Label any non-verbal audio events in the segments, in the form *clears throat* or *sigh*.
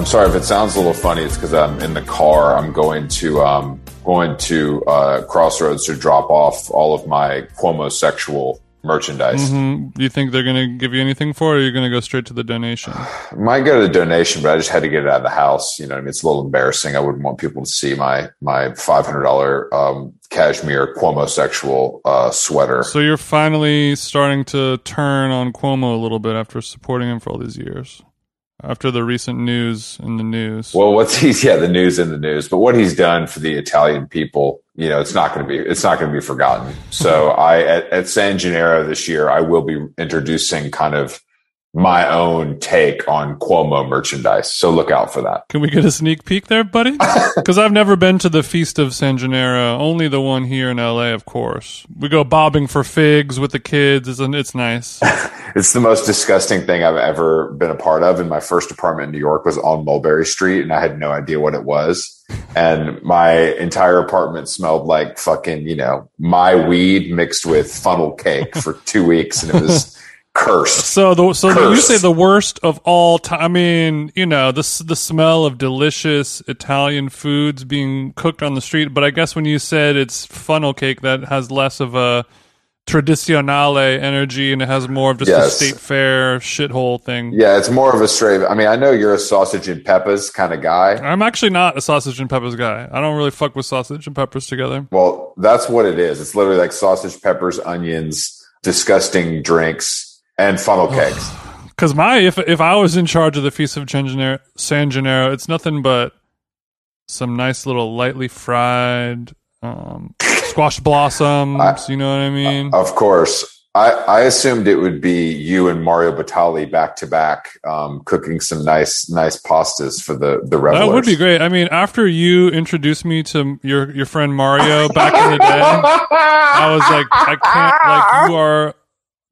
I'm sorry if it sounds a little funny. It's because I'm in the car. I'm going to um, going to uh, Crossroads to drop off all of my Cuomo sexual merchandise. Mm-hmm. You think they're going to give you anything for it, or are you going to go straight to the donation? *sighs* Might go to the donation, but I just had to get it out of the house. You know, I mean, it's a little embarrassing. I wouldn't want people to see my my five hundred dollar um, cashmere Cuomo sexual uh, sweater. So you're finally starting to turn on Cuomo a little bit after supporting him for all these years. After the recent news in the news. Well, what's he's *laughs* yeah, the news in the news, but what he's done for the Italian people, you know, it's not going to be it's not going to be forgotten. So *laughs* I at, at San Gennaro this year, I will be introducing kind of my own take on Cuomo merchandise. So look out for that. Can we get a sneak peek there, buddy? *laughs* Because I've never been to the Feast of San Gennaro, only the one here in LA, of course. We go bobbing for figs with the kids. It's, it's nice. *laughs* it's the most disgusting thing I've ever been a part of. And my first apartment in New York was on Mulberry Street, and I had no idea what it was. And my entire apartment smelled like fucking, you know, my weed mixed with funnel cake for two weeks. And it was *laughs* cursed. So the so the, you say the worst of all time. I mean, you know, the the smell of delicious Italian foods being cooked on the street. But I guess when you said it's funnel cake, that has less of a tradizionale energy and it has more of just yes. a state fair shithole thing. Yeah, it's more of a straight. I mean, I know you're a sausage and peppers kind of guy. I'm actually not a sausage and peppers guy. I don't really fuck with sausage and peppers together. Well, that's what it is. It's literally like sausage, peppers, onions, disgusting drinks and funnel cakes. Because my if if I was in charge of the feast of San Gennaro, it's nothing but some nice little lightly fried um, squash *laughs* blossoms. I, you know what I mean? Of course. I, I assumed it would be you and Mario Batali back to back, um, cooking some nice, nice pastas for the the revelers. That would be great. I mean, after you introduced me to your your friend Mario back in the day, I was like, I can't. Like, you are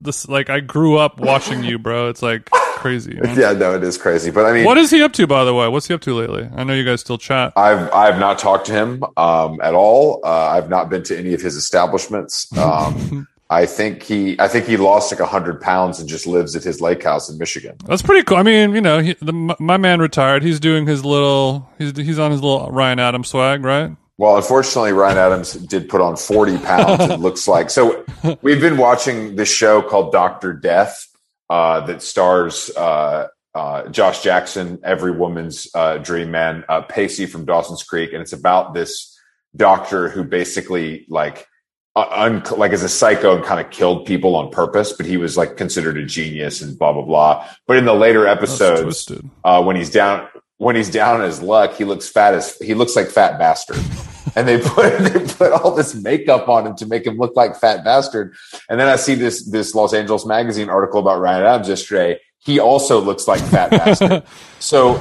this like I grew up watching you, bro. It's like crazy. Man. yeah, no, it is crazy. But I mean, what is he up to, by the way? What's he up to lately? I know you guys still chat. I've I've not talked to him um, at all. Uh, I've not been to any of his establishments. Um, *laughs* I think he I think he lost like hundred pounds and just lives at his lake house in Michigan. That's pretty cool. I mean, you know, he, the, my man retired. He's doing his little. He's he's on his little Ryan Adams swag, right? Well, unfortunately, Ryan Adams did put on 40 pounds, it looks like. So we've been watching this show called Dr. Death uh, that stars uh, uh, Josh Jackson, every woman's uh, dream man, uh, Pacey from Dawson's Creek. And it's about this doctor who basically, like, un- like as a psycho and kind of killed people on purpose, but he was like considered a genius and blah, blah, blah. But in the later episodes, uh, when he's down, when he's down his luck, he looks fat as he looks like fat bastard. and they *laughs* put they put all this makeup on him to make him look like fat bastard. And then I see this this Los Angeles magazine article about Ryan Adams yesterday. He also looks like fat bastard. *laughs* so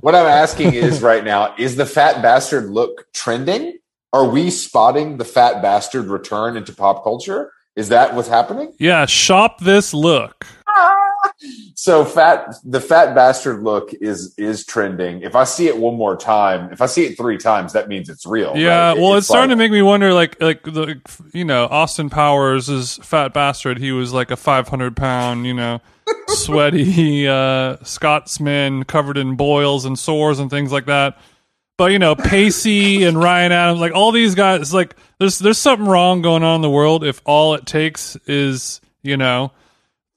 what I'm asking is right now, is the fat bastard look trending? Are we spotting the fat bastard return into pop culture? Is that what's happening? Yeah, shop this look so fat the fat bastard look is is trending. If i see it one more time if i see it three times that means it's real yeah right? well it's, it's starting like, to make me wonder like like the you know austin powers is fat bastard. He was like a 500 pound you know *laughs* sweaty uh scotsman covered in boils and sores and things like that. But you know pacey *laughs* and ryan adams like all these guys like there's there's something wrong going on in the world if all it takes is you know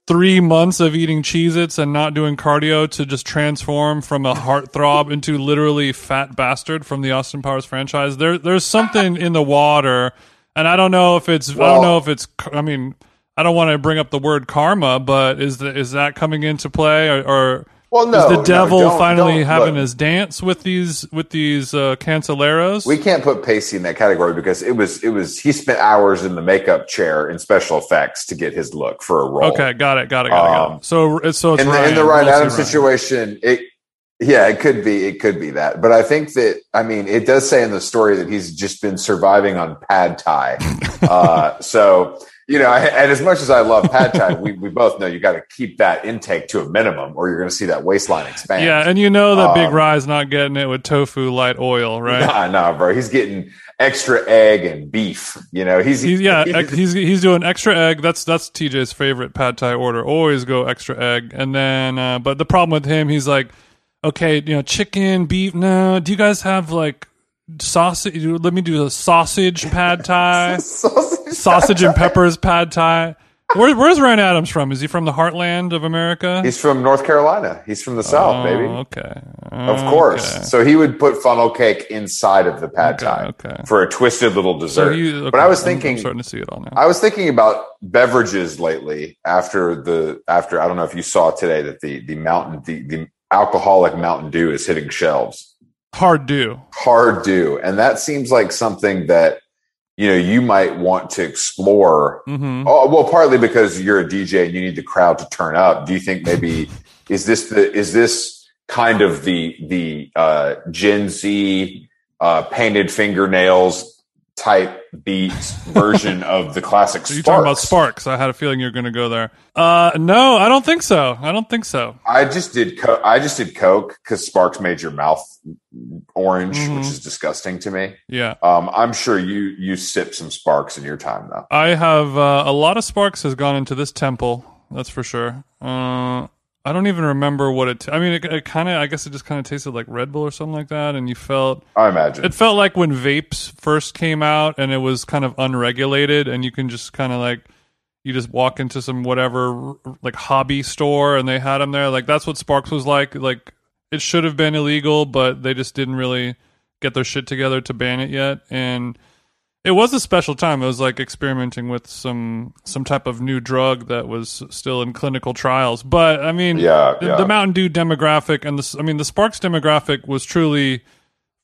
three months of eating Cheez Its and not doing cardio to just transform from a heartthrob into literally fat bastard from the Austin Powers franchise. There, there's something in the water, and I don't know if it's. Well, I don't know if it's. I mean, I don't want to bring up the word karma, but is the, is that coming into play or, or well, no, is the devil no, don't, finally don't, having look, his dance with these with these uh, canceleros? We can't put Pacey in that category because it was it was he spent hours in the makeup chair in special effects to get his look for a role. Okay, got it, got it, got it. Got it. Um, so it's so it's in, Ryan, the, in the Ryan Adams Ryan. situation, it yeah, it could be it could be that, but I think that I mean it does say in the story that he's just been surviving on pad thai, *laughs* uh, so you know, and as much as I love pad thai, we, we both know you got to keep that intake to a minimum, or you're going to see that waistline expand. Yeah, and you know that um, Big Rye's not getting it with tofu light oil, right? Nah, nah, bro. He's getting extra egg and beef. You know, he's, he's yeah, *laughs* he's, he's he's doing extra egg. That's that's TJ's favorite pad thai order. Always go extra egg, and then uh, but the problem with him, he's like okay, you know, chicken, beef. No, do you guys have like sausage? Let me do a sausage *laughs* pad thai, Sausage, sausage and peppers pad thai. Where, where's Ryan Adams from? Is he from the heartland of America? He's from North Carolina. He's from the South, oh, baby. Okay, Of course. So he would put funnel cake inside of the pad Okay, thai okay. for a twisted little So dessert. he- okay, but I was I'm- I'm thinking, starting to see it all now. I was thinking about beverages lately after the after I don't know if you saw today that the the mountain the, the alcoholic Mountain Dew is hitting shelves. Hard do. Hard do and that seems like something that you know you might want to explore. hmm Oh, well, partly because you're a DJ and you need the crowd to turn up. Do you think maybe *laughs* is this the is this kind of the the uh, Gen Z uh, painted fingernails type beat version of the classic *laughs* So you're talking about Sparks? I had a feeling you're going to go there. Uh, no, I don't think so. I don't think so. I just did co- I just did Coke because Sparks made your mouth orange, Mhm. which is disgusting to me. Yeah. Um, I'm sure you you sip some Sparks in your time though. I have uh, a lot of sparks has gone into this temple. That's for sure. Uh, I don't even remember what it. I mean, it, it kind of. I guess it just kind of tasted like Red Bull or something like that. And you felt I imagine. it felt like when vapes first came out, and it was kind of unregulated, and you can just kind of like you just walk into some whatever like hobby store, and they had them there. Like that's what Sparks was like. Like it should have been illegal, but they just didn't really get their shit together to ban it yet, and it was a special time. It was like experimenting with some some type of new drug that was still in clinical trials. But I mean, Yeah, the, yeah. the Mountain Dew demographic and the I mean the Sparks demographic was truly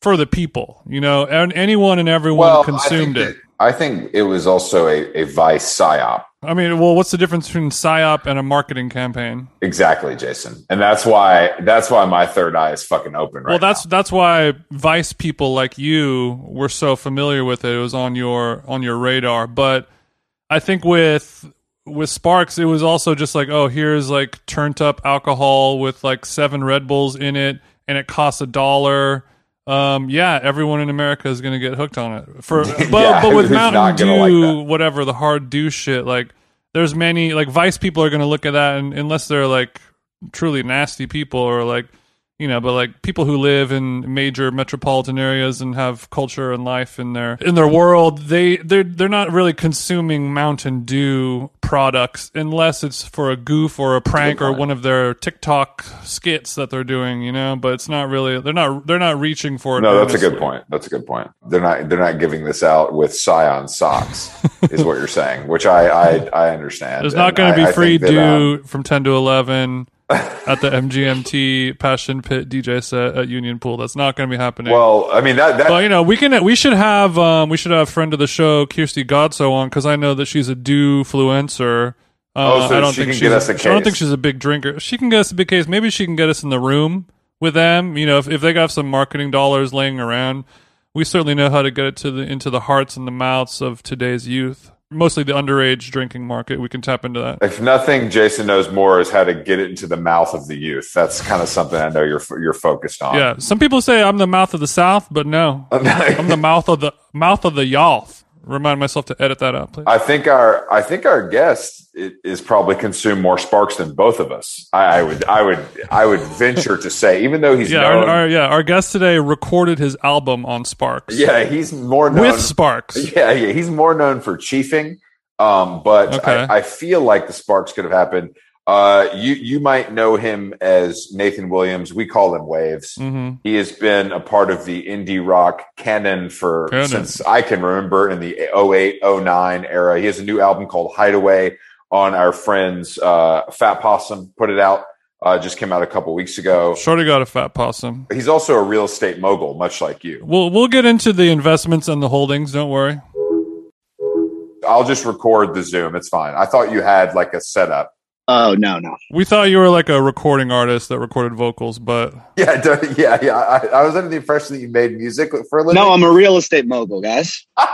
for the people. You know, and anyone and everyone well, consumed I it. that- I think it was also a, a vice psyop. I mean, well, what's the difference between psyop and a marketing campaign? Exactly, Jason. And that's why that's why my third eye is fucking open right well, that's that's why Vice people like you were so familiar with it. It was on your on your radar. But I think with with Sparks, it was also just like, oh, here's like turned up alcohol with like seven Red Bulls in it, and it costs a dollar. Um, yeah, everyone in America is going to get hooked on it. For *laughs* but Yeah, but with Mountain gonna like Dew, whatever the hard do shit, like there's many like Vice people are going to look at that, and unless they're like truly nasty people or like you know but like people who live in major metropolitan areas and have culture and life in their in their world they they're they're not really consuming mountain dew products unless it's for a goof or a prank or one of their tiktok skits that they're doing you know but it's not really they're not they're not reaching for it No, that's a good point. That's a good point. They're not they're not giving this out with Scion socks, is what you're saying, which I I, I understand. There's not going to be I free that, um, dew from 10 to 11 at the MGMT Passion Pit DJ set at Union Pool. That's not going to be happening. well, I mean that that Well, you know, we can we should have um we should have friend of the show Kirsty Godso on because I know that she's a do fluencer. Uh, Oh, so I don't she think can she's get us a case. I don't think she's a big drinker. She can get us a big case. Maybe she can get us in the room with them. You know, if if they got some marketing dollars laying around, we certainly know how to get it to the into the hearts and the mouths of today's youth. Mostly the underage drinking market. We can tap into that. if nothing, Jason knows more is how to get it into the mouth of the youth. That's kind of something I know you're you're focused on. Yeah, some people say I'm the mouth of the South, but no, *laughs* I'm the mouth of the mouth of the Y'all. Remind myself to edit that out, please. I think our I think our guest is probably consumed more sparks than both of us. I, I would I would I would venture to say, even though he's Yeah, known, our, our, yeah. Our guest today recorded his album on Sparks. yeah, he's more known with Sparks. Yeah, yeah, he's more known for chiefing. Um, but Okay. I, I feel like the sparks could have happened. Uh, you you might know him as Nathan Williams. We call him Wavves. hmm He has been a part of the indie rock canon for since I can remember in the 08, 09 era. He has a new album called Hideaway on our friends uh, Fat Possum put it out. Uh, just came out a couple weeks ago. Shorty got a fat possum. He's also a real estate mogul, much like you. We'll we'll get into the investments and the holdings. Don't worry. I'll just record the Zoom. It's fine. I thought you had like a setup. Oh no, no. We thought you were like a recording artist that recorded vocals, but *laughs* Yeah, d- yeah, yeah. I, I was under the impression that you made music for a living. No, I'm a real estate mogul, guys. *laughs* All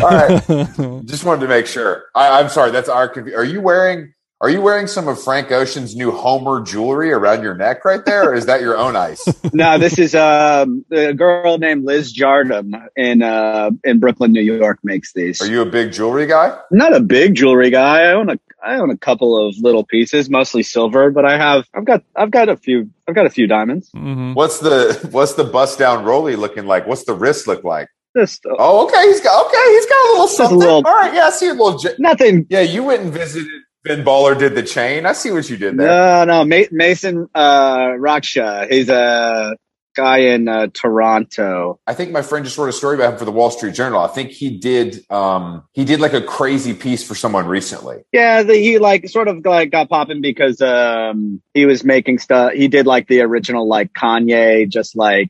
right. *laughs* Just wanted to make sure. I, I'm sorry. That's our. confu- Are you wearing? Are you wearing some of Frank Ocean's new Homer jewelry around your neck right there, or is that your own ice? *laughs* no, this is um, a girl named Liz Jardum in uh, in Brooklyn, New York, makes these. Are you a big jewelry guy? Not a big jewelry guy. I own a I own a couple of little pieces, mostly silver, but I have I've got I've got a few I've got a few diamonds. hmm What's the what's the bust down rolly looking like? What's the wrist look like? Just Oh, okay. He's got okay. He's got a little a something. little- All right. Yeah, I see a little. J- nothing. yeah, you went and visited Ben Baller. Did the chain? I see what you did there. No, no, Ma- Mason uh, Raksha. He's a guy in uh, Toronto. I think my friend just wrote a story about him for the Wall Street Journal. I think he did. Um, he did like a crazy piece for someone recently. Yeah, the, he like sort of like got popping because um he was making stuff. He did like the original like Kanye, just like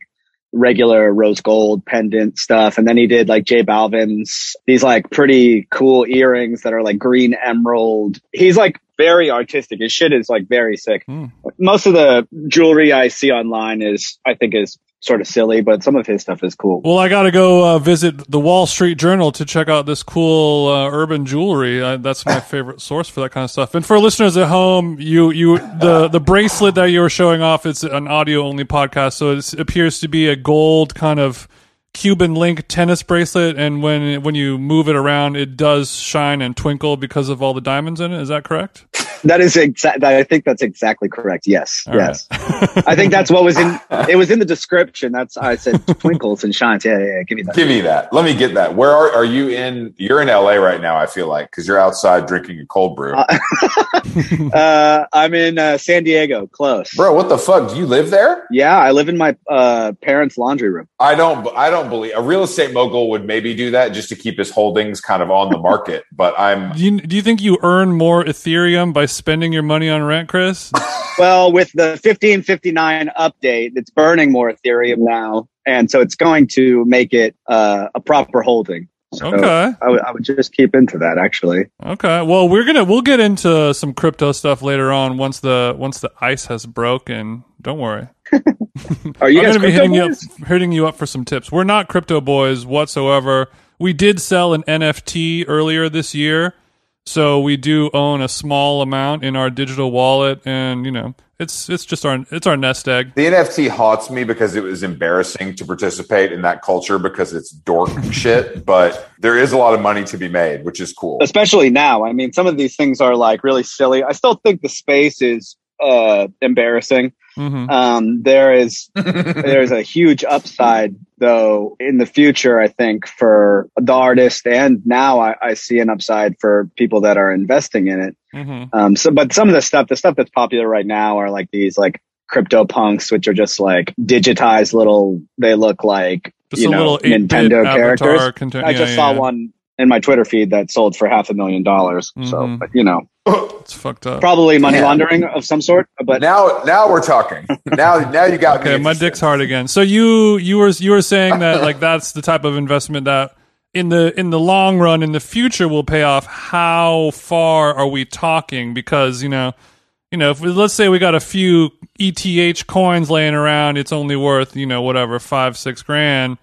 regular rose gold pendant stuff, and then he did like J Balvin's these like pretty cool earrings that are like green emerald. He's like very artistic. His shit is like very sick. Hmm. Most of the jewelry I see online is I think is sort of silly, but some of his stuff is cool. Well, I got to go uh, visit the Wall Street Journal to check out this cool uh, urban jewelry. Uh, that's my *laughs* favorite source for that kind of stuff. And for listeners at home, you you the the bracelet that you were showing off. It's an audio only podcast, so it appears to be a gold kind of Cuban link tennis bracelet. And when when you move it around, it does shine and twinkle because of all the diamonds in it. Is that correct? That is exact. I think that's exactly correct. Yes, All yes. I think that's what was in. It was in the description. That's I said *laughs* twinkles and shines. Yeah, yeah. yeah give me that. Give me that. Let me get that. Where are are you in? You're in LA right now. I feel like because you're outside drinking a cold brew, Uh, *laughs* uh, I'm in uh, San Diego, close. bro. What the fuck? Do you live there? Yeah, I live in my uh, parents' laundry room. I don't. I don't believe a real estate mogul would maybe do that just to keep his holdings kind of on the market. but I'm Do you, do you think you earn more Ethereum by spending your money on rent, Chris? *laughs* Well, with the 1559 update, it's burning more Ethereum now, and so it's going to make it uh, a proper holding. So Okay. I would- just keep into that. Actually, Okay. Well, we're gonna we'll get into some crypto stuff later on once the once the ice has broken. Don't worry. *laughs* are you gonna be crypto hitting you up hitting you up for some tips. We're not crypto boys whatsoever. We did sell an NFT earlier this year, so we do own a small amount in our digital wallet, and you know, it's it's just our it's our nest egg. the NFT haunts me because it was embarrassing to participate in that culture because it's dork *laughs* shit. But there is a lot of money to be made, which is cool. especially now. I mean, some of these things are like really silly. I still think the space is uh, embarrassing. Hmm Um, there is *laughs* there's a huge upside though in the future. I think for the artist, and now I, I see an upside for people that are investing in it. hmm Um, so, but some of the stuff, the stuff that's popular right now, are like these like crypto punks, which are just like digitized little. They look like Just you know Nintendo characters. content- I just yeah, saw yeah. one in my Twitter feed that sold for half a million dollars. So, Mhm. but you know, It's fucked up. probably money Yeah. laundering of some sort. But now, now we're talking. Now, now you got me Okay, my dick's hard again. So you you were you were saying that like *laughs* that's the type of investment that in the in the long run in the future will pay off. How far are we talking? Because you know, you know, if we, let's say we got a few ETH coins laying around, it's only worth you know whatever five six grand.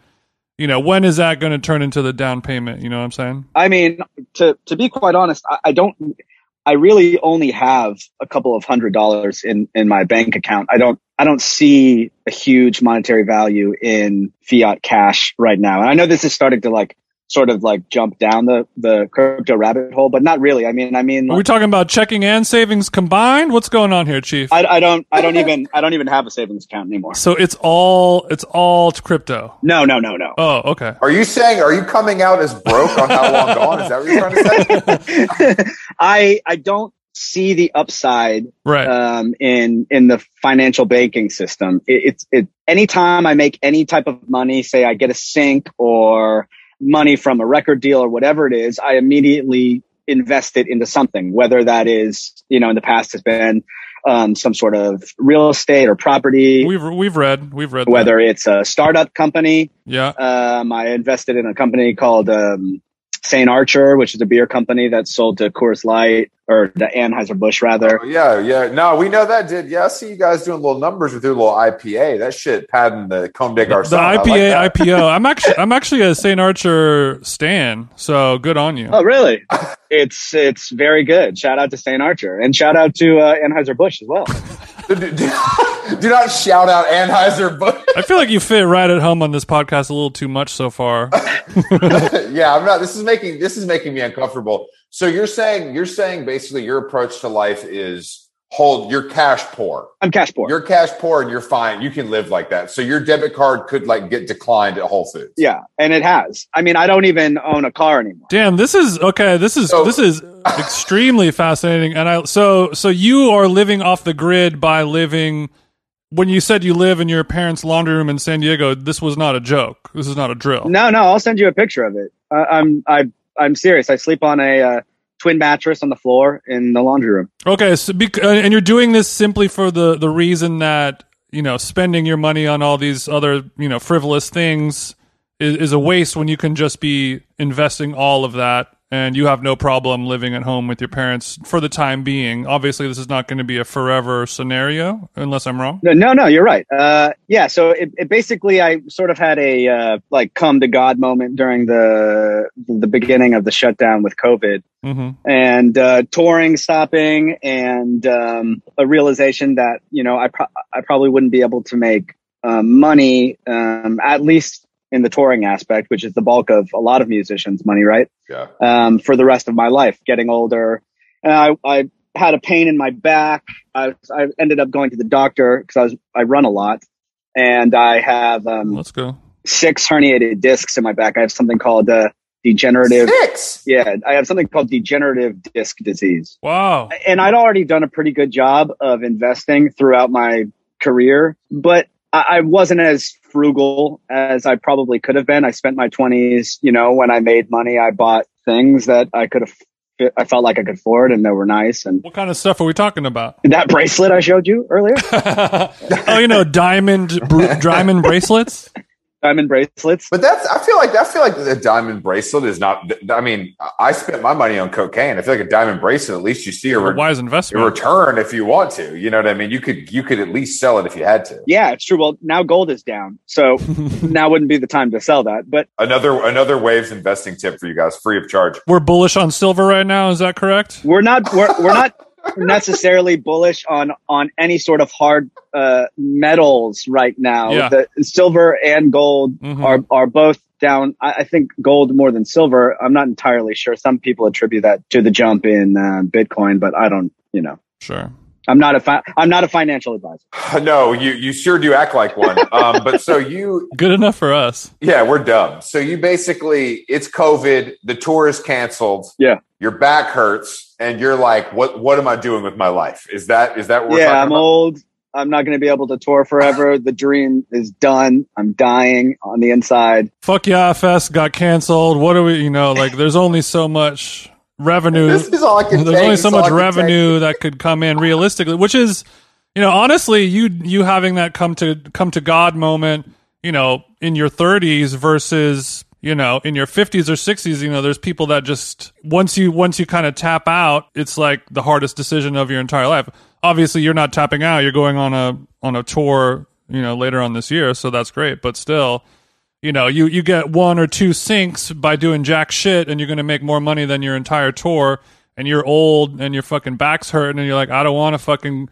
You know, when is that going to turn into the down payment? You know what I'm saying? I mean, to to be quite honest, I, I don't. I really only have a couple of hundred dollars in in my bank account. I don't. I don't see a huge monetary value in fiat cash right now. And I know this is starting to like sort of like jump down the the crypto rabbit hole, but not really. I mean, I mean, Are we talking about checking and savings combined? What's going on here, Chief? I, I don't. I don't even. I don't even have a savings account anymore. so it's all it's all crypto. No, no, no, no. Oh, okay. Are you saying? Are you coming out as broke on how long gone? Is that what you're trying to say? *laughs* I I don't see the upside Right. um, in in the financial banking system. It, it's it anytime I make any type of money, say I get a sync or money from a record deal or whatever it is, I immediately invest it into something. Whether that is you know in the past has been um, some sort of real estate or property. We've we've read we've read that. whether it's a startup company, yeah um, I invested in a company called um, St. Archer, which is a beer company that sold to Coors Light or the Anheuser Busch rather. Oh, yeah, yeah. No, we know that did. Yeah, I see you guys doing little numbers with your little IPA. That shit padding the Comme des Garçons. The I like IPA. IPO. *laughs* I'm actually, I'm actually a St. Archer stan. So good on you. Oh, really? it's it's very good. Shout out to St. Archer and shout out to uh, Anheuser Busch as well. *laughs* *laughs* do, not shout out Anheuser Busch. I feel like you fit right at home on this podcast a little too much so far. *laughs* yeah, I'm not. This is making this is making me uncomfortable. So you're saying you're saying basically your approach to life is hold you're cash poor. I'm cash poor. You're cash poor and you're fine. You can live like that. So your debit card could like get declined at Whole Foods. yeah, and it has. I mean, I don't even own a car anymore. Damn, this is okay. This is So- this is *laughs* extremely fascinating. And I so so you are living off the grid by living. When you said you live in your parents' laundry room in San Diego, this was not a joke. This is not a drill. No, no, I'll send you a picture of it. Uh, I'm I I'm serious. I sleep on a uh, twin mattress on the floor in the laundry room. Okay, so uh, and you're doing this simply for the the reason that you know spending your money on all these other you know frivolous things is, is a waste when you can just be investing all of that and you have no problem living at home with your parents for the time being. Obviously, this is not going to be a forever scenario, unless I'm wrong. No, no, no you're right. Uh, yeah, so it, it basically, I sort of had a uh, like come to God moment during the the beginning of the shutdown with COVID, hmm and uh, touring stopping, and um, a realization that you know I pro- I probably wouldn't be able to make um, money um, at least in the touring aspect, which is the bulk of a lot of musicians' money, right? Yeah. um, for the rest of my life, getting older. And I, I had a pain in my back. I, I ended up going to the doctor because I was I run a lot, and I have um, Let's go. six herniated discs in my back. I have something called uh, degenerative. Six. Yeah, I have something called degenerative disc disease. Wow. And I'd already done a pretty good job of investing throughout my career, but I, I wasn't as frugal as I probably could have been. I spent my twenties, you know, when I made money, I bought things that I could have, I felt like I could afford and they were nice. And What kind of stuff are we talking about? that bracelet I showed you earlier, *laughs* oh, you know, diamond br- *laughs* diamond bracelets. Diamond bracelets. But that's I feel like I feel like the diamond bracelet is not. I mean, I spent my money on cocaine. I feel like a diamond bracelet. At least you see a, A re- wise a investment. return if you want to. You know what I mean? You could you could at least sell it if you had to. Yeah, it's true. Well, now gold is down. So *laughs* now wouldn't be the time to sell that. But Another another Wavves investing tip for you guys, free of charge. We're bullish on silver right now. Is that correct? we're not we're, we're not necessarily bullish on on any sort of hard uh, metals right now. Yeah. The silver and gold Mhm. are are both down. I, I think gold more than silver. I'm not entirely sure. Some people attribute that to the jump in uh, Bitcoin, but I don't. You know, Sure. I'm not a fi- I'm not a financial advisor. *laughs* No, you you sure do act like one. Um, but so you, *laughs* Good enough for us. yeah, we're dumb. So you basically, it's COVID. The tour is canceled. Yeah. your back hurts, and you're like, what What am I doing with my life? Is that is that what we're yeah, I'm about? old. I'm not going to be able to tour forever. The dream is done. I'm dying on the inside. Fuck yeah, fest got canceled. What do we? You know, like there's only so much revenue. This is all I can. There's take. only so much take. revenue that could come in realistically, which is, you know, honestly, you you having that come to come to God moment, you know, in your 30s versus you know in your 50s or 60s you know there's people that just once you once you kind of tap out it's like the hardest decision of your entire life obviously you're not tapping out you're going on a on a tour you know later on this year so that's great but still you know you you get one or two syncs by doing jack shit and you're going to make more money than your entire tour and you're old and your fucking back's hurting and you're like I don't want to fucking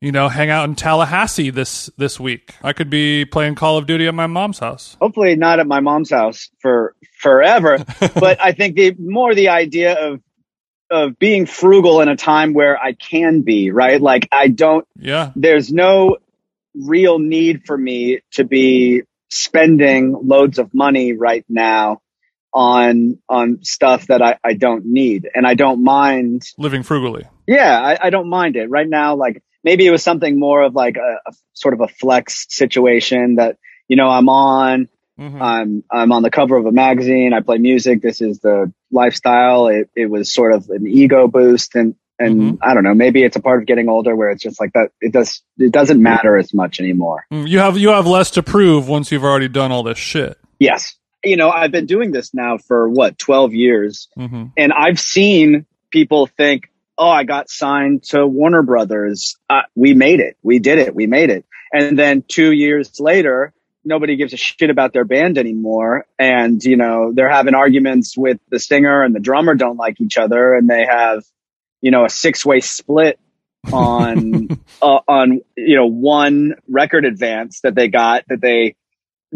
you know hang out in Tallahassee this this week I could be playing Call of Duty at my mom's house Hopefully not at my mom's house for forever. *laughs* but I think the more the idea of of being frugal in a time where I can be, right? Like I don't yeah there's no real need for me to be spending loads of money right now on on stuff that I, I don't need. And I don't mind living frugally yeah, I, I don't mind it right now. Like maybe it was something more of like a, a sort of a flex situation that, you know, I'm on, Mhm. I'm, I'm on the cover of a magazine. I play music. This is the lifestyle. It, it was sort of an ego boost and, and I don't know, maybe it's a part of getting older where it's just like that. It does, it doesn't matter as much anymore. Mm, you have you have less to prove once you've already done all this shit Yes. you know, I've been doing this now for what, 12 years. Mm-hmm. And I've seen people think, oh, I got signed to Warner Brothers. Uh, we made it. We did it. We made it. And then two years later, nobody gives a shit about their band anymore. And, you know, they're having arguments with the singer and the drummer don't like each other. And they have, you know, a six way split on, *laughs* uh, on, you know, one record advance that they got that they,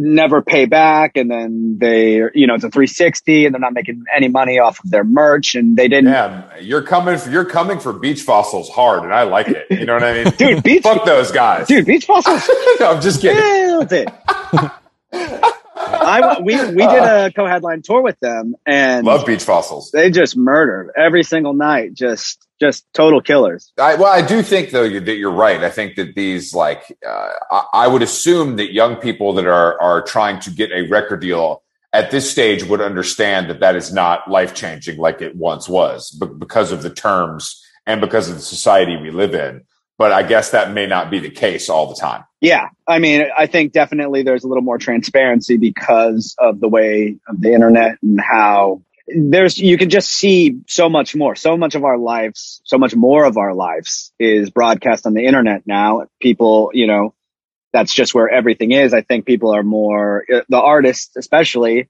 never pay back and then they you know it's a 360 and they're not making any money off of their merch and they didn't Yeah, you're coming for you're coming for beach fossils hard, and I like it. You know what I mean? *laughs* dude beach Fuck those guys. dude beach fossils no, *laughs* I'm just kidding. I we we did a co-headline tour with them and Love beach fossils. they just murder every single night just just total killers I, well, I do think though that you're right. I think that these like uh, I, I would assume that young people that are are trying to get a record deal at this stage would understand that that is not life changing like it once was, but because of the terms and because of the society we live in. But I guess that may not be the case all the time. Yeah, I mean, I think definitely there's a little more transparency because of the way of the internet and how there's you can just see so much more. So much of our lives, so much more of our lives is broadcast on the internet now. People, you know, that's just where everything is. I think people are more the artists, especially,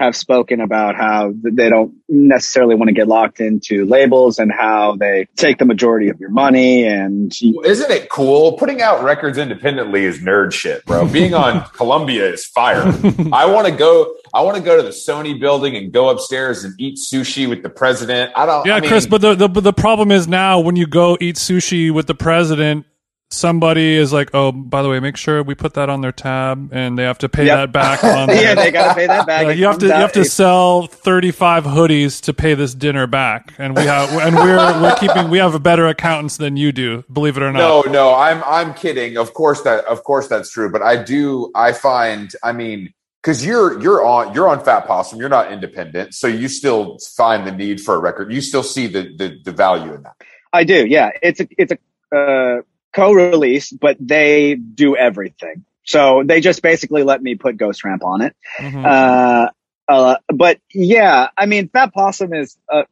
have spoken about how they don't necessarily want to get locked into labels and how they take the majority of your money and Isn't it cool? Putting out records independently is nerd shit, bro. Being on *laughs* Columbia is fire. I want to go. I want to go to the Sony building and go upstairs and eat sushi with the president. I don't. Yeah, I mean, Chris, but the, the but the problem is now when you go eat sushi with the president, somebody is like, "Oh, by the way, make sure we put that on their tab, and they have to pay Yep. that back *laughs* on." yeah, they got to pay that back. Like, you have to you have to sell thirty five hoodies to pay this dinner back, and we have and we're we're keeping we have a better accountants than you do, believe it or not. no, no. I'm I'm kidding. Of course that. Of course that's true. But I do. I find. I mean. Because you're you're on you're on Fat Possum, you're not independent, so you still find the need for a record. You still see the the, the value in that. I do. Yeah, it's a it's a uh, co-release, but they do everything. So they just basically let me put Ghost Ramp on it. Mhm. Uh, uh, but yeah, I mean, Fat Possum is uh,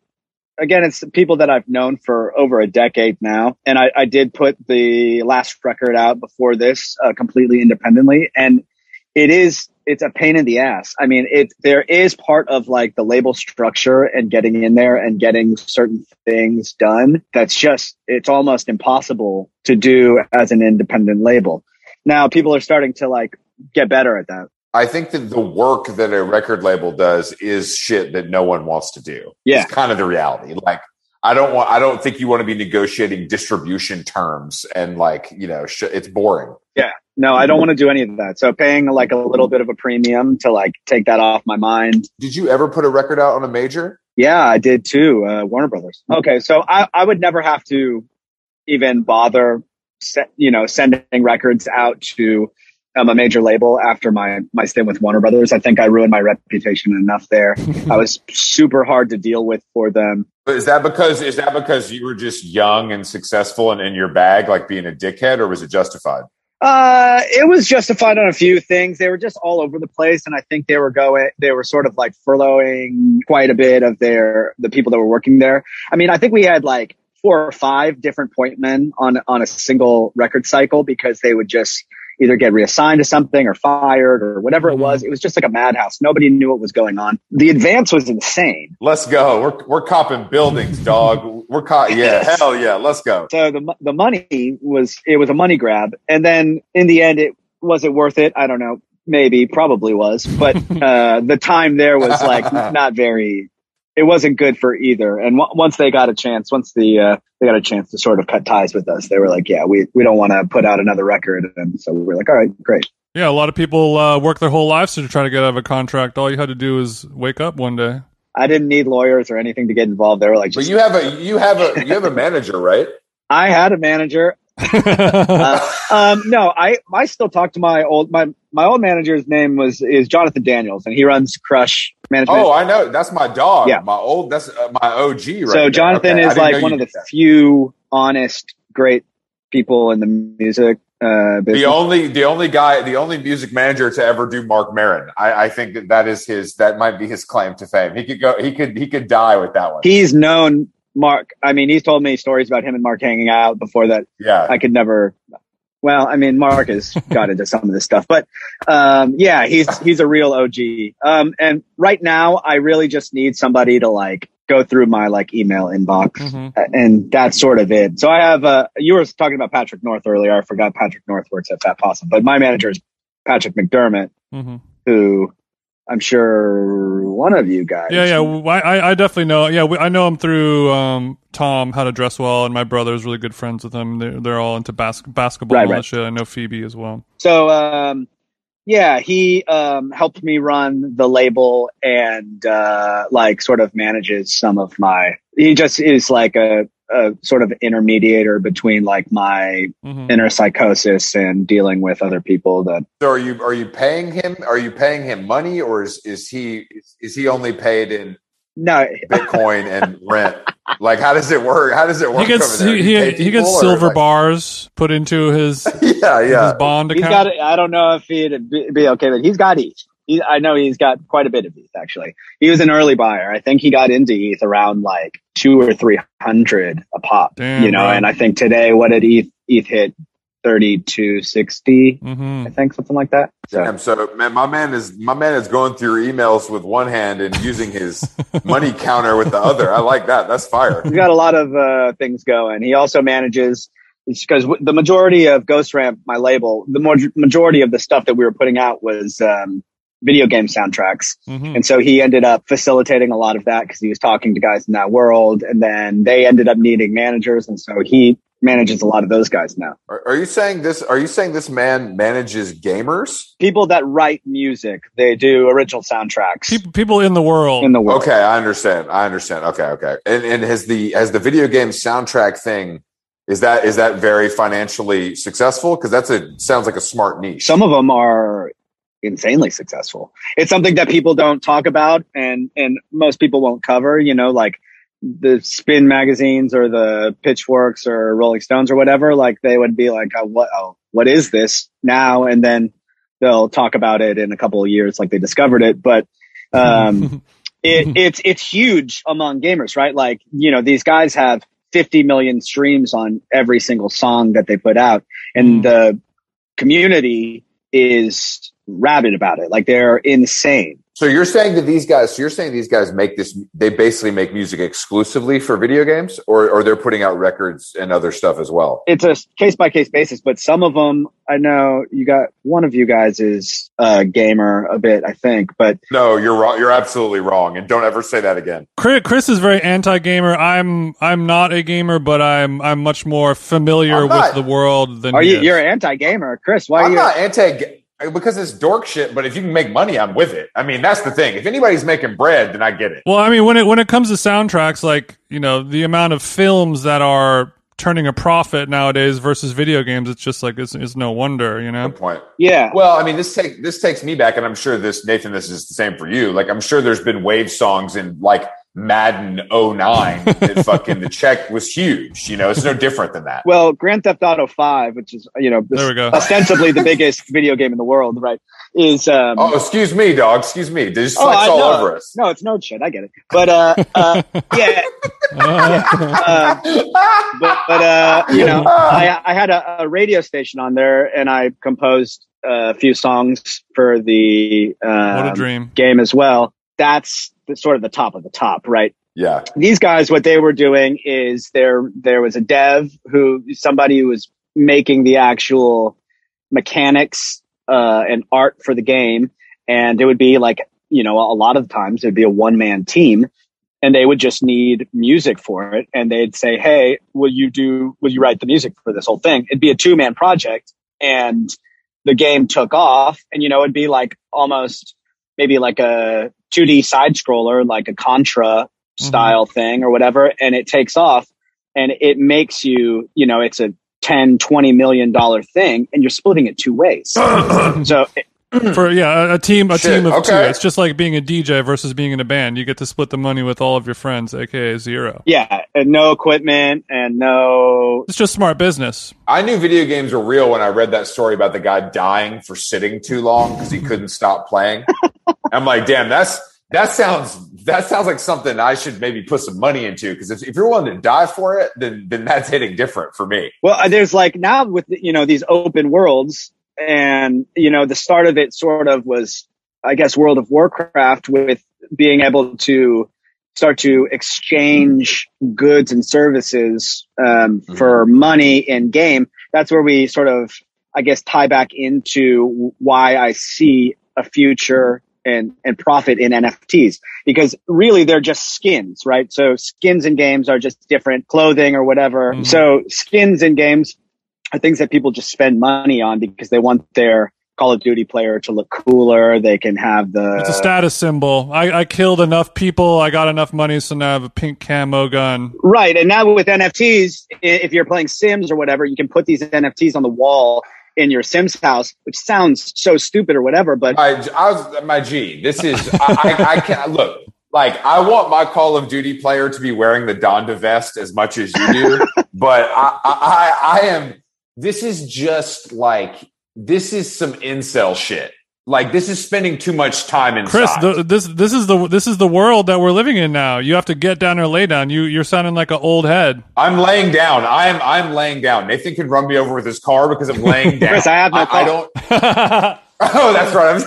again, it's people that I've known for over a decade now, and I, I did put the last record out before this uh, completely independently, and it is it's a pain in the ass. I mean, it there is part of like the label structure and getting in there and getting certain things done that's just it's almost impossible to do as an independent label. Now people are starting to like get better at that. I think that the work that a record label does is shit that no one wants to do. Yeah. It's kind of the reality. Like, I don't want, I don't think you want to be negotiating distribution terms and like, you know, sh- it's boring. Yeah, no, I don't want to do any of that. So paying like a little bit of a premium to like take that off my mind. Did you ever put a record out on a major? Yeah, I did too. Uh, Warner Brothers. Okay, so I, I would never have to even bother, se- you know, sending records out to um, a major label after my my stint with Warner Brothers. I think I ruined my reputation enough there. *laughs* I was super hard to deal with for them. But is that because, is that because you were just young and successful and in your bag, like being a dickhead, or was it justified? Uh, it was justified on a few things. They were just all over the place, and I think they were going. They were sort of like furloughing quite a bit of their the people that were working there. I mean, I think we had like four or five different point men on on a single record cycle because they would just either get reassigned to something or fired or whatever it was. It was just like a madhouse. Nobody knew what was going on. The advance was insane. Let's go. We're, we're copping buildings, dog. We're caught. Yeah. Hell yeah. Let's go. So the the money was it was a money grab, and then in the end, it was it worth it? I don't know. Maybe, probably was, but *laughs* uh, the time there was like *laughs* not very. It wasn't good for either. And w- once they got a chance, once the uh, they got a chance to sort of cut ties with us, they were like, "Yeah, we we don't want to put out another record." And so we were like, "All right, great." Yeah, a lot of people uh, work their whole lives to try to get out of a contract. All you had to do is wake up one day. I didn't need lawyers or anything to get involved. They were like, But just, you have a, you have a, you have a manager, right? *laughs* I had a manager. *laughs* Uh, um, no, I I still talk to my old my my old manager's name was is Jonathan Daniels, and he runs Crush Management. Oh, I know. That's my dog. Yeah. My old, that's uh, my OG right so. Jonathan Okay. Is like one of the that. few honest, great people in the music uh. The only the only guy, the only music manager to ever do Marc Maron. I, I think that that is his. That might be his claim to fame. He could go. He could. He could die with that one. He's known Marc. I mean, he's told me stories about him and Marc hanging out before that. yeah. I could never. Well, I mean, Marc has *laughs* got into some of this stuff, but um, yeah, he's he's a real OG. Um, and right now, I really just need somebody to like go through my like email inbox, Mhm. and that's sort of it. So I have. Uh, you were talking about Patrick North earlier. I forgot Patrick North works at Fat Possum, but my manager is Patrick McDermott, Mhm. who I'm sure one of you guys. Yeah, yeah. w- I, I- I definitely know. Yeah, we, I know him through um, Tom, How to Dress Well, and my brother's really good friends with him. They're, they're all into bas- basketball Right, and all right. that shit. I know Phoebe as well. So, um, yeah, he um, helped me run the label and uh, like sort of manages some of my. He just is like a, a sort of intermediator between like my hmm inner psychosis and dealing with other people that So are you are you paying him? Are you paying him money, or is is he is, is he only paid in no Bitcoin and rent? *laughs* Like, how does it work? How does it work? He gets over there? he, Do you pay he, he gets silver like- bars put into his, *laughs* Yeah, his yeah. bond he's account. got. I don't know if he'd be, be okay, but he's got ETH. He, I know he's got quite a bit of ETH actually. He was an early buyer. I think he got into ETH around like two or three hundred a pop. Damn, you know, bro. and I think today what did ETH ETH hit thirty two sixty. hmm I think something like that. So Damn, so man, my man is my man is going through your emails with one hand and using his *laughs* money counter with the other. I like that. That's fire. he's got a lot of uh, things going. He also manages because the majority of Ghost Ramp, my label, the more, majority of the stuff that we were putting out was um, video game soundtracks. hmm And so he ended up facilitating a lot of that because he was talking to guys in that world. And then they ended up needing managers. And so he manages a lot of those guys now. Are, are you saying this? Are you saying this man manages gamers? People that write music, they do original soundtracks People, people in the world. in the world. Okay, I understand. I understand. Okay, okay. And and has the has the video game soundtrack thing is that is that very financially successful? Because that's a sounds like a smart niche. Some of them are insanely successful. It's something that people don't talk about and, and most people won't cover, you know, like the spin magazines or the pitchforks or Rolling Stones or whatever. Like they would be like, oh, what, oh, what is this now? And then they'll talk about it in a couple of years, like they discovered it. But, um, *laughs* it, it's it's huge among gamers, right? Like you know, these guys have 50 million streams on every single song that they put out, and Mm. the community is rabid about it. Like they're insane. So you're saying that these guys, so you're saying these guys make this, they basically make music exclusively for video games, or or they're putting out records and other stuff as well. It's a case by case basis, but some of them, I know you got one of you guys is a gamer a bit, I think, but No, you're wrong. You're absolutely wrong, and don't ever say that again. Chris, Chris is very anti-gamer. I'm I'm not a gamer, but I'm I'm much more familiar I'm not- with the world than are you? is. You're anti gamer, Chris. Why are I'm you? not anti because it's dork shit, but if you can make money, I'm with it. I mean, that's the thing. If anybody's making bread, then I get it. Well, I mean, when it when it comes to soundtracks, like you know, the amount of films that are turning a profit nowadays versus video games, it's just like it's, it's no wonder, you know. Good point. yeah, Well, I mean, this take this takes me back, and I'm sure this Nathan, this is the same for you. Like, I'm sure there's been wave songs in like Madden 09 that *laughs* fucking the check was huge. You know, it's no different than that. Well, Grand Theft Auto Five, which is you know There we go. ostensibly the biggest *laughs* video game in the world, right? Is um, Oh, excuse me, dog. Excuse me. They just Oh, flex I all over us. no, it's no shit. I get it, but uh, uh yeah, uh, *laughs* but but uh, you know, I I had a, a radio station on there, and I composed a few songs for the what a um, dream. game as well. That's the, sort of the top of the top, right? yeah. these guys, what they were doing is there, there was a dev who, somebody who was making the actual mechanics, uh, and art for the game. And it would be like, you know, a lot of the times it'd be a one man team and they would just need music for it. And they'd say, Hey, will you do, will you write the music for this whole thing? It'd be a two man project and the game took off and, you know, it'd be like almost maybe like a 2D side scroller, like a Contra mm-hmm. style thing or whatever. And it takes off and it makes you, you know, it's a 10, 20 million dollar thing and you're splitting it two ways. *clears throat* so For yeah, a, a team, a Shit, team of two. It's just like being a DJ versus being in a band. You get to split the money with all of your friends, aka zero. Yeah, and no equipment and no. It's just smart business. I knew video games were real when I read that story about the guy dying for sitting too long because he couldn't stop playing. *laughs* I'm like, damn, that's that sounds that sounds like something I should maybe put some money into because if, if you're willing to die for it, then then that's hitting different for me. Well, uh, there's like now with you know these open worlds, and you know the start of it sort of was, I guess, World of Warcraft with being able to start to exchange goods and services um, for money in game. That's where we sort of, I guess, tie back into why I see a future and, and profit in NFTs because really they're just skins, right? So skins in games are just different clothing or whatever. Mhm. So skins in games are things that people just spend money on because they want their Call of Duty player to look cooler. They can have the It's a status symbol. I, I killed enough people. I got enough money, so now I have a pink camo gun. Right. And now with NFTs, if you're playing Sims or whatever, you can put these NFTs on the wall in your Sims house, which sounds so stupid or whatever, but I, I was my G. This is I, I, I can't look. Like I want my Call of Duty player to be wearing the Donda vest as much as you do, *laughs* but I, I, I I am. This is just like this is some incel shit. Like this is spending too much time inside. Chris, the, this this is the this is the world that we're living in now. You have to get down or lay down. You you're sounding like an old head. I'm laying down. I'm I'm laying down. Nathan can run me over with his car because I'm laying down. *laughs* Chris, I have no I, car. don't. *laughs* Oh, that's right.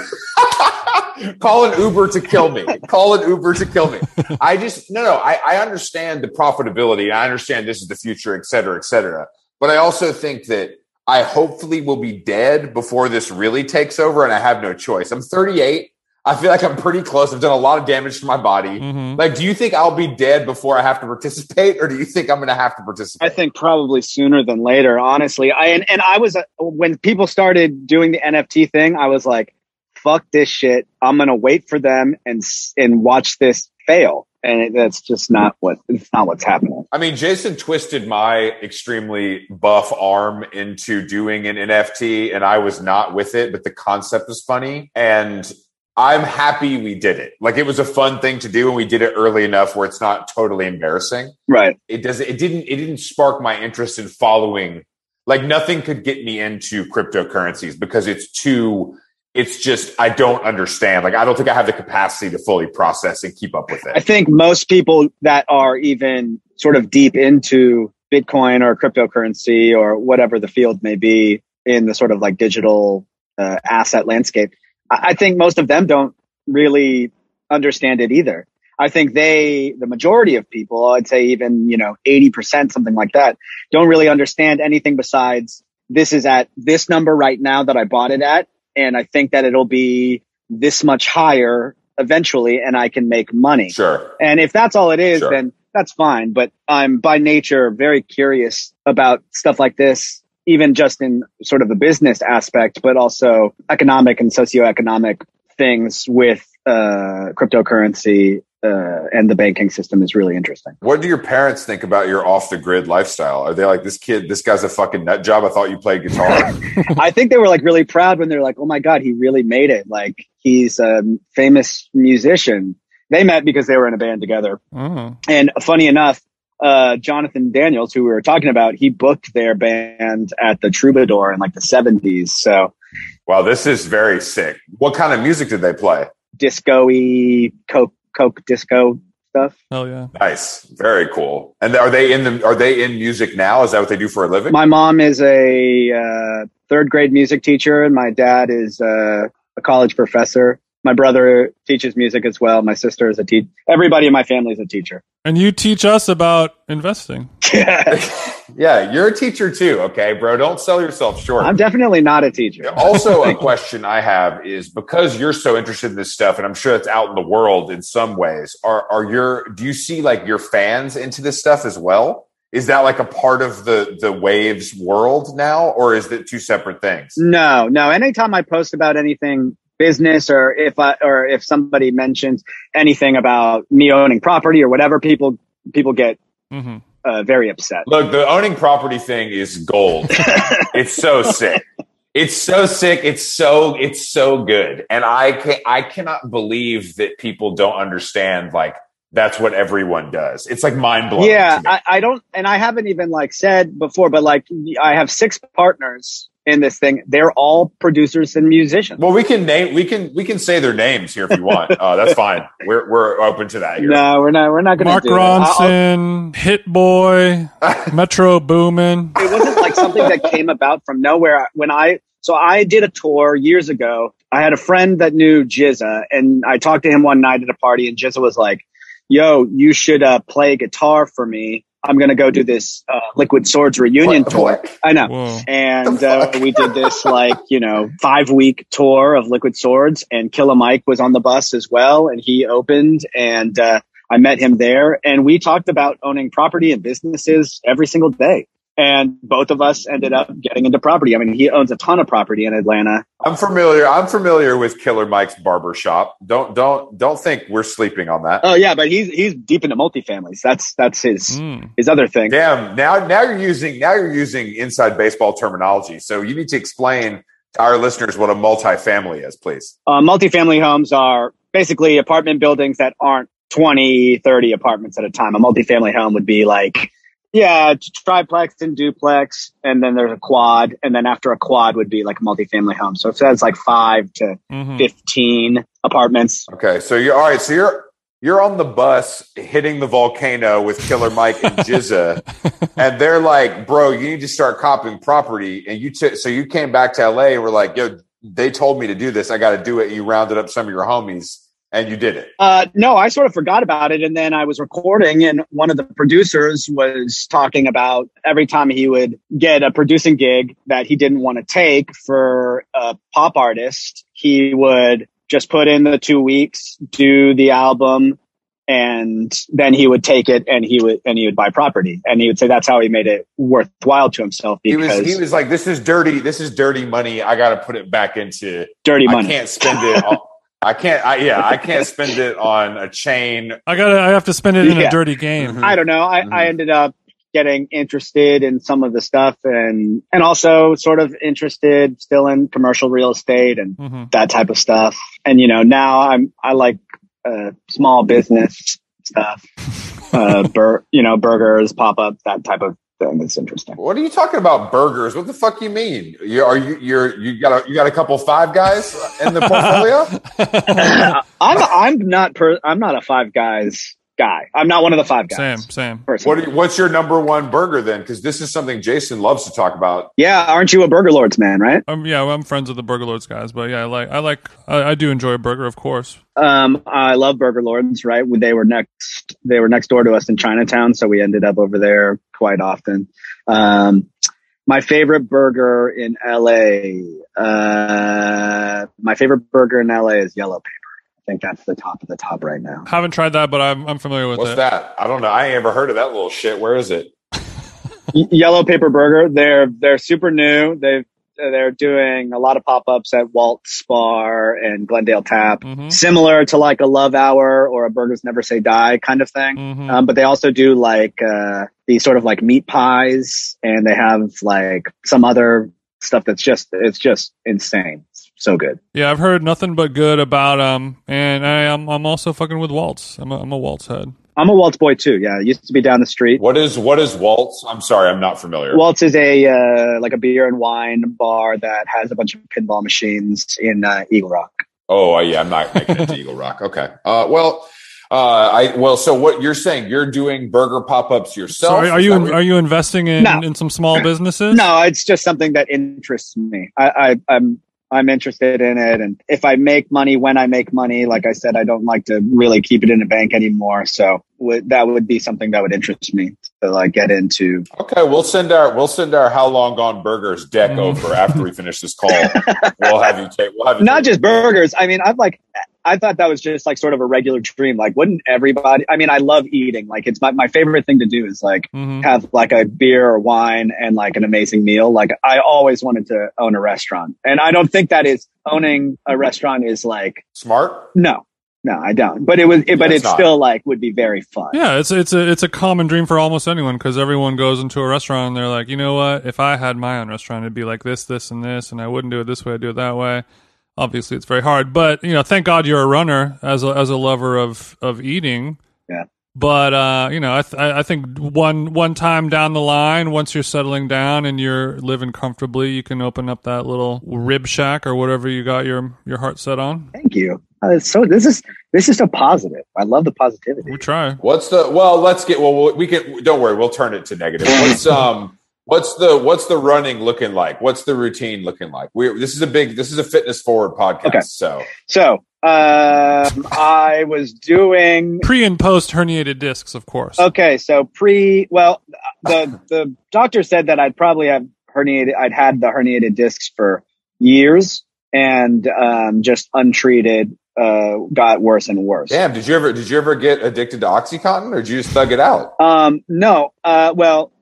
I'm *laughs* call an Uber to kill me. Call an Uber to kill me. I just no, no. I, I understand the profitability. I understand this is the future, et cetera, et cetera. But I also think that I hopefully will be dead before this really takes over, and I have no choice. I'm 38. I feel like I'm pretty close. I've done a lot of damage to my body. Mhm. Like, do you think I'll be dead before I have to participate, or do you think I'm going to have to participate? I think probably sooner than later, honestly. I and, and I was uh, when people started doing the NFT thing, I was like, "Fuck this shit! I'm gonna wait for them and and watch this fail." And it, that's just not what it's not what's happening. I mean, Jason twisted my extremely buff arm into doing an NFT, and I was not with it, but the concept was funny. And I'm happy we did it. Like, it was a fun thing to do, and we did it early enough where it's not totally embarrassing. Right. It does. It didn't. It didn't spark my interest in following. Like, nothing could get me into cryptocurrencies because it's too. It's just I don't understand. Like, I don't think I have the capacity to fully process and keep up with it. I think most people that are even sort of deep into Bitcoin or cryptocurrency or whatever the field may be in the sort of like digital uh, asset landscape, I, I think most of them don't really understand it either. I think they, the majority of people, I'd say even, you know, 80%, something like that, don't really understand anything besides this is at this number right now that I bought it at. And I think that it'll be this much higher eventually and I can make money. Sure. And if that's all it is, Sure. then that's fine. But I'm by nature very curious about stuff like this, even just in sort of the business aspect, but also economic and socioeconomic things with uh, cryptocurrency uh, and the banking system is really interesting. What do your parents think about your off the grid lifestyle? Are they like this kid? This guy's a fucking nut job. I thought you played guitar. *laughs* I think they were like really proud when they're like, "Oh my god, he really made it! Like he's a famous musician." They met because they were in a band together. Oh. And funny enough, uh, Jonathan Daniels, who we were talking about, he booked their band at the Troubadour in like the 70s. So wow, this is very sick. What kind of music did they play? disco-y, coke, coke disco stuff. Oh yeah. Nice, very cool. And are they in the? Are they in music now? Is that what they do for a living? My mom is a uh, third grade music teacher, and my dad is uh, a college professor. My brother teaches music as well. My sister is a teacher. Everybody in my family is a teacher. And you teach us about investing. *laughs* yeah, you're a teacher too. Okay, bro, don't sell yourself short. I'm definitely not a teacher. also, a *laughs* question I have is because you're so interested in this stuff, and I'm sure it's out in the world in some ways. Are are your do you see like your fans into this stuff as well? Is that like a part of the the Wavves world now, or is it two separate things? No, no. Anytime I post about anything business or if I or if somebody mentions anything about me owning property or whatever, people people get hmm uh, very upset. Look, the owning property thing is gold. *laughs* it's so sick. It's so sick. It's so it's so good, and I can I cannot believe that people don't understand. Like that's what everyone does. It's like mind blowing. Yeah, I, I don't, and I haven't even like said before, but like I have six partners in this thing. They're all producers and musicians. well, we can name we can we can say their names here if you want. uh, that's fine. We're we're open to that. Here. no, we're not. We're not going to Mark do it. I'll- I'll- Ronson, Hit Boy, *laughs* Metro Boomin. it wasn't like something that came about from nowhere. When I so I did a tour years ago. I had a friend that knew GZA, and I talked to him one night at a party, and GZA was like, "Yo, you should uh, play guitar for me. I'm gonna go do this uh, Liquid Swords reunion What- tour." what? I know. Whoa. And uh, we did this like, you know, five week tour of Liquid Swords and Killer Mike was on the bus as well. And he opened and, uh, I met him there and we talked about owning property and businesses every single day. And both of us ended up getting into property. I mean, he owns a ton of property in Atlanta. I'm familiar. I'm familiar with Killer Mike's barber shop. Don't don't don't think we're sleeping on that. Oh yeah, but he's, he's deep into multifamilies. That's, that's his, Mm. his other thing. Damn. Now now you're using now you're using inside baseball terminology. So you need to explain to our listeners what a multifamily is, please. Uh, multifamily homes are basically apartment buildings that aren't 20, 30 apartments at a time. A multifamily home would be like, yeah, triplex and duplex, and then there's a quad, and then after a quad would be like a multifamily home. So if that's like five to Mhm. 15 apartments. Okay. So you're all right. So you're you're on the bus hitting the volcano with Killer Mike and GZA, *laughs* and they're like, "Bro, you need to start copping property." And you took so you came back to LA and were like, "Yo, they told me to do this. I got to do it." You rounded up some of your homies and you did it. Uh, no, I sort of forgot about it. And then I was recording, and one of the producers was talking about every time he would get a producing gig that he didn't want to take for a pop artist, he would just put in the two weeks, do the album, and then he would take it and he would and he would buy property and he would say that's how he made it worthwhile to himself He because was he was like, "This is dirty. This is dirty money. I got to put it back into. dirty I money. can't spend it. On, *laughs* I can't. I, yeah, I can't spend it on a chain. *laughs* I gotta. I have to spend it in Yeah. a dirty game. I don't know. I, Mhm. I ended up getting interested in some of the stuff and and also sort of interested still in commercial real estate and hmm that type of stuff. And you know, now I'm I like uh, small business stuff. Uh, *laughs* bur- you know, burgers, pop up, that type of thing is interesting. What are you talking about? Burgers? What the fuck you mean? You are you you're you got a you got a couple five guys in the *laughs* portfolio? *laughs* I'm I'm not per I'm not a five guys guy. I'm not one of the five guys. Same. Same. What you, what's your number one burger then? Because this is something Jason loves to talk about. yeah, aren't you a Burger Lords man, right? Um, yeah, well, I'm friends with the Burger Lords guys, but yeah, I like. I like. I, I do enjoy a burger, of course. Um, I love Burger Lords, right? They were next, they were next door to us in Chinatown. So we ended up over there quite often. Um, my favorite burger in LA, uh, my favorite burger in LA is Yellow Paper. I think that's the top of the top right now. Haven't tried that, but I'm I'm familiar with What's it. that? I don't know. I ain't ever heard of that little shit. Where is it? *laughs* Yellow Paper Burger, they're, they're super new. They've, they're doing a lot of pop-ups at Walt's Bar and Glendale Tap, hmm similar to like a Love Hour or a Burgers Never Say Die kind of thing. hmm Um, but they also do like uh, these sort of like meat pies, and they have like some other stuff that's just it's just insane. It's so good. Yeah, I've heard nothing but good about um, and I, I'm I'm also fucking with Walt's. I'm a, I'm a Walt's head. I'm a Walt's boy too. Yeah, I used to be down the street. What is what is Walt's? I'm sorry, I'm not familiar. Walt's is a uh, like a beer and wine bar that has a bunch of pinball machines in uh, Eagle Rock. Oh, uh, yeah, I'm not making it to Eagle Rock. *laughs* Okay. Uh, well, uh, I well, so what you're saying? You're doing burger pop ups yourself? So are, are you in, are you investing in, No. in some small *clears throat* businesses? No, it's just something that interests me. I, I, I'm I'm interested in it, and if I make money when I make money, like I said, I don't like to really keep it in a bank anymore. So would, that would be something that would interest me to like get into. Okay, we'll send our we'll send our how long gone burgers deck Mhm. over after we finish this call. *laughs* we'll have you take. We'll have you Not take- just burgers. I mean, I've like I thought that was just like sort of a regular dream. Like, wouldn't everybody? I mean, I love eating. Like, it's my my favorite thing to do is like hmm have like a beer or wine and like an amazing meal. Like I always wanted to own a restaurant. And I don't think that is owning a restaurant is like, smart. no, no, I don't. But it was, it, but Yeah, it it's not. still like would be very fun. Yeah, it's it's a it's a common dream for almost anyone because everyone goes into a restaurant and they're like, you know what? If I had my own restaurant, it'd be like this, this, and this, and I wouldn't do it this way. I'd do it that way. Obviously, it's very hard, but you know, thank God you're a runner as a as a lover of of eating. Yeah. But uh, you know, I th- I I think one one time down the line, once you're settling down and you're living comfortably, you can open up that little rib shack or whatever you got your your heart set on. Thank you. Uh, so this is this is so positive. I love the positivity. We try. What's the well? Let's get well. We can. Don't worry. We'll turn it to negative. What's um? What's the what's the running looking like? What's the routine looking like? We this is a big this is a fitness forward podcast. Okay. So So um, I was doing Pre and post herniated discs, of course. okay. So pre, well, the the doctor said that I'd probably have herniated. I'd had the herniated discs for years and um, just untreated uh, got worse and worse. damn, did you ever did you ever get addicted to OxyContin or did you just thug it out? Um, no, uh, well,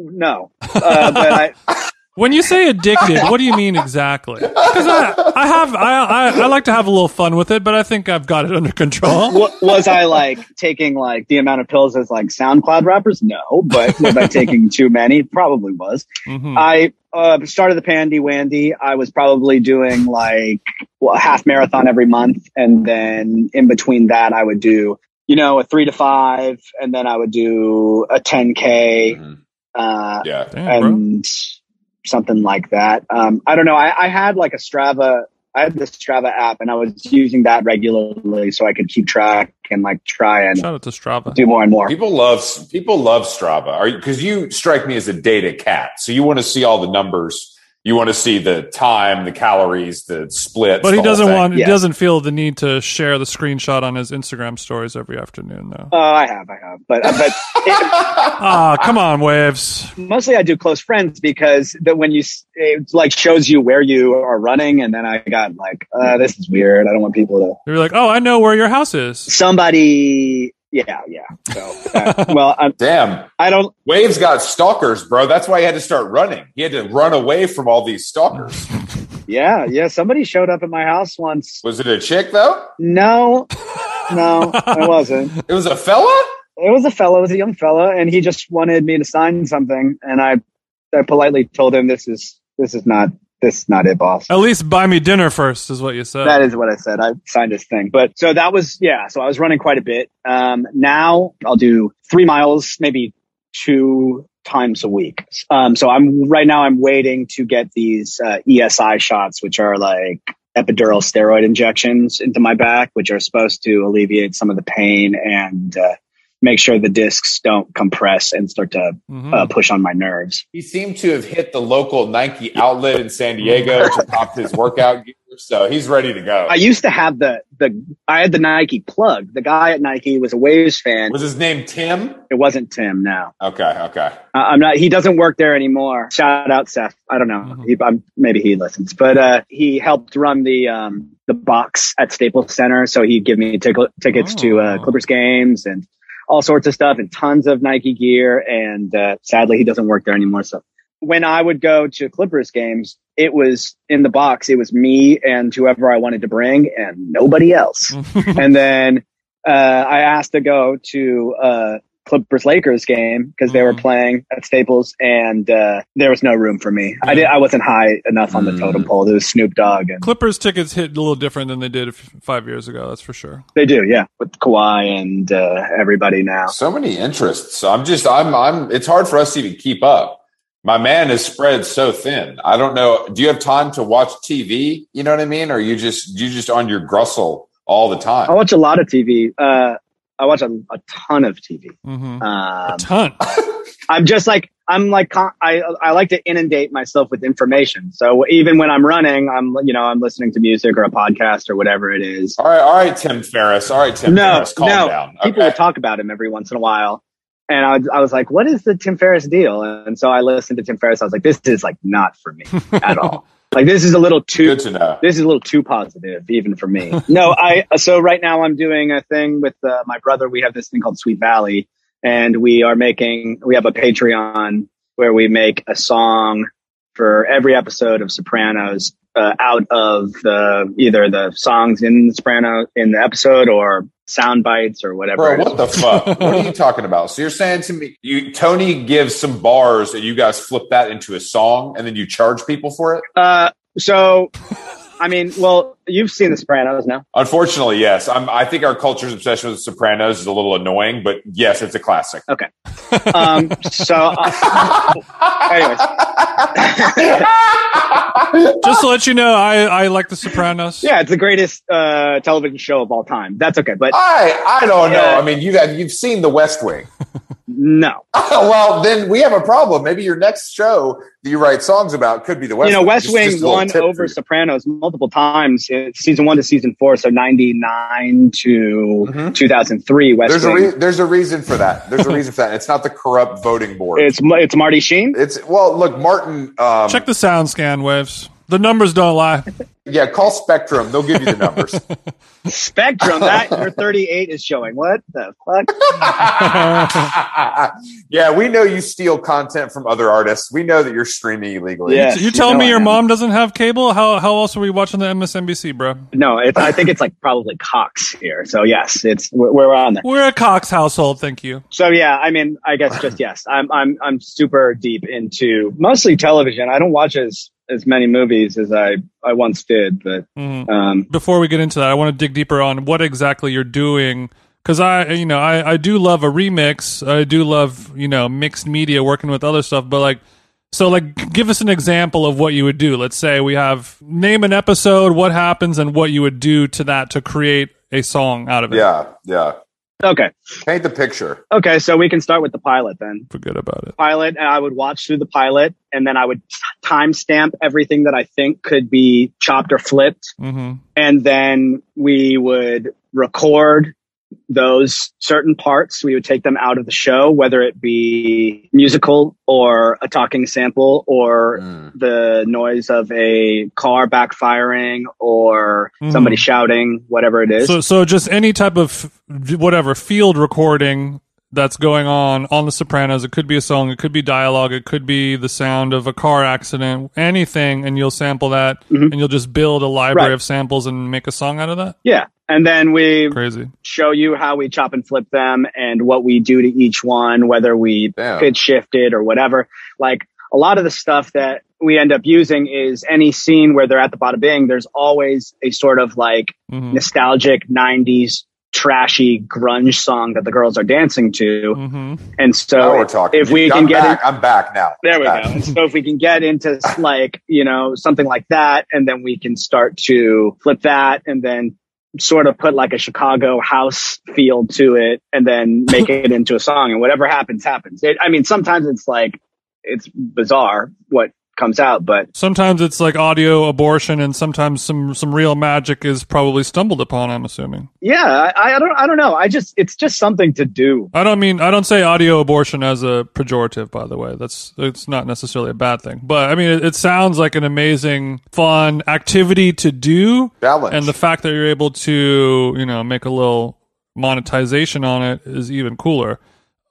no, uh, but I, *laughs* When you say addicted, what do you mean exactly? Because I, I have I, I I like to have a little fun with it, but I think I've got it under control. wa- was I like taking like the amount of pills as like SoundCloud rappers? No, but was I taking too many? Probably was. Mhm. I uh, started the Pandy Wandy. I was probably doing like well, a half marathon every month, and then in between that, I would do you know a three to five, and then I would do a 10k, Mhm. Uh, Yeah. Damn, bro. and something like that. Um, I don't know. I, I had like a Strava. I had the Strava app, and I was using that regularly so I could keep track and like try and Shout out to Strava. do more and more. People love people love Strava. Are you because you strike me as a data cat. So you want to see all the numbers. You want to see the time, the calories, the splits. But he doesn't want. Yeah. He doesn't feel the need to share the screenshot on his Instagram stories every afternoon, though. Oh, I have, I have, but but *laughs* it, Ah, come on, Wavves. mostly I do close friends because the, when you it like shows you where you are running, and then I got like, uh, this is weird. I don't want people to. You're like, oh, I know where your house is. Somebody, yeah, yeah. So, uh, *laughs* well, I'm, Damn. I don't. Wavves got stalkers, bro. That's why he had to start running. He had to run away from all these stalkers. Yeah, yeah. Somebody showed up at my house once. Was it a chick though? No, *laughs* no, it wasn't. It was a fella? It was a fellow, it was a young fella, and he just wanted me to sign something, and I, I politely told him, "This is this is not this is not it, boss." At least buy me dinner first, is what you said. That is what I said. I signed this thing. But so that was, yeah. So I was running quite a bit. Um, now I'll do three miles, maybe two times a week. Um, so I'm right now I'm waiting to get these, uh, ESI shots, which are like epidural steroid injections into my back, which are supposed to alleviate some of the pain and, uh, make sure the discs don't compress and start to Mhm. uh, push on my nerves. He seemed to have hit the local Nike outlet in San Diego to pop his workout gear. So he's ready to go. I used to have the, the, I had the Nike plug. The guy at Nike was a Wavves fan. Was his name Tim? It wasn't Tim now. Okay, okay. Uh, I'm not. He doesn't work there anymore. Shout out Seth. I don't know. Mhm. He, maybe he listens, but uh, he helped run the um, the box at Staples Center. So he'd give me tic- tickets to uh, Oh. Clippers games and all sorts of stuff and tons of Nike gear. And uh, sadly, he doesn't work there anymore. So when I would go to Clippers games, it was in the box. It was me and whoever I wanted to bring, and nobody else *laughs* and then uh, I asked to go to uh, Clippers Lakers game because they were Mhm. playing at Staples, and uh, there was no room for me. I did. I wasn't high enough on the Mm. totem pole. There was Snoop Dogg, and Clippers tickets hit a little different than they did f- five years ago. That's for sure. they do, yeah, with Kawhi and uh, everybody now. So many interests. So I'm just I'm I'm it's hard for us to even keep up. My man is spread so thin. I don't know. Do you have time to watch TV? You know what I mean? Or are you just you just on your grussel all the time? I watch a lot of TV. Uh, I watch a, a ton of TV. hmm a Um, ton. *laughs* I'm just like I'm like I I like to inundate myself with information. So even when I'm running, I'm you know I'm listening to music or a podcast or whatever it is. All right, all right, Tim Ferriss. All right, Tim No, Ferriss, calm no. down. People Okay. would talk about him every once in a while. And I, I was like, what is the Tim Ferriss deal? And so I listened to Tim Ferriss. I was like, this is like not for me *laughs* at all. Like this is a little too, Good to know. this is a little too positive even for me. *laughs* no, I, so right now I'm doing a thing with uh, my brother. We have this thing called Sweet Valley and we are making, we have a Patreon where we make a song for every episode of Sopranos uh, out of the either the songs in the Soprano in the episode or sound bites or whatever. Bro, what the fuck? *laughs* what are you talking about? So you're saying to me, you Tony gives some bars and you guys flip that into a song and then you charge people for it? Uh, so, I mean, well, you've seen The Sopranos now. Unfortunately, yes. I'm, I think our culture's obsession with The Sopranos is a little annoying, but yes, it's a classic. Okay. Um, so, uh, *laughs* anyways, *laughs* Just to let you know, I, I like The Sopranos. yeah, it's the greatest uh, television show of all time. That's okay, but I I don't know. Yeah. I mean, you have you've seen The West Wing. *laughs* no. *laughs* well, then we have a problem. Maybe your next show that you write songs about could be The West you know, Wing. West Just- Wing just won over. Sopranos multiple times, season one to season four, so ninety nine to Mhm. two thousand three. West There's a re- there's a reason for that. There's a reason for that. It's not the corrupt voting board. it's it's Marty Sheen. It's well, look, Martin. Um, Check the sound scan Wavves. The numbers don't lie. yeah, call Spectrum. They'll give you the numbers. *laughs* Spectrum. That your thirty eight is showing. What the fuck? *laughs* yeah, we know you steal content from other artists. We know that you're streaming illegally. Yeah. you telling know me your mom doesn't have cable? How how else are we watching the MSNBC, bro? No, it's, I think it's like probably Cox here. So yes, it's we're, we're on there. We're a Cox household, thank you. So yeah, I mean, I guess just yes. I'm I'm I'm super deep into mostly television. I don't watch as as many movies as I I once did, but Mhm. um, Before we get into that, I want to dig deeper on what exactly you're doing. Because I, you know, I, I do love a remix. I do love, you know, mixed media working with other stuff. But like, so like, give us an example of what you would do. Let's say we have name an episode, what happens, and what you would do to that to create a song out of it. yeah, yeah. Okay, Paint the picture. okay. So we can start with the pilot then. Forget about it. Pilot, and I would watch through the pilot, and then I would timestamp everything that I think could be chopped or flipped, mm-hmm. and then we would record those certain parts. We would take them out of the show, whether it be musical or a talking sample or Mm. the noise of a car backfiring or Mhm. somebody shouting, whatever it is. So, so just any type of whatever field recording that's going on on The Sopranos. It could be a song, it could be dialogue, it could be the sound of a car accident, anything, and you'll sample that, Mhm. and you'll just build a library Right. of samples and make a song out of that. yeah. And then we Crazy. show you how we chop and flip them and what we do to each one, whether we Damn. pitch shifted or whatever. Like a lot of the stuff that we end up using is any scene where they're at the bada bing, there's always a sort of like hmm nostalgic 90s trashy grunge song that the girls are dancing to. hmm And so now we're talking. if we I'm can get back. I'm back now. there we go. Back. And so if we can get into *laughs* like, you know, something like that, and then we can start to flip that and then sort of put like a Chicago house feel to it and then make *laughs* it into a song and whatever happens, happens. It, I mean, sometimes it's like, it's bizarre what comes out, but Sometimes it's like audio abortion, and sometimes some some real magic is probably stumbled upon. I'm assuming. yeah, I, I don't, I don't know. I just, it's just something to do. I don't mean I don't say audio abortion as a pejorative, by the way. That's it's not necessarily a bad thing, but I mean it, it sounds like an amazing, fun activity to do, Challenge. and the fact that you're able to you know make a little monetization on it is even cooler.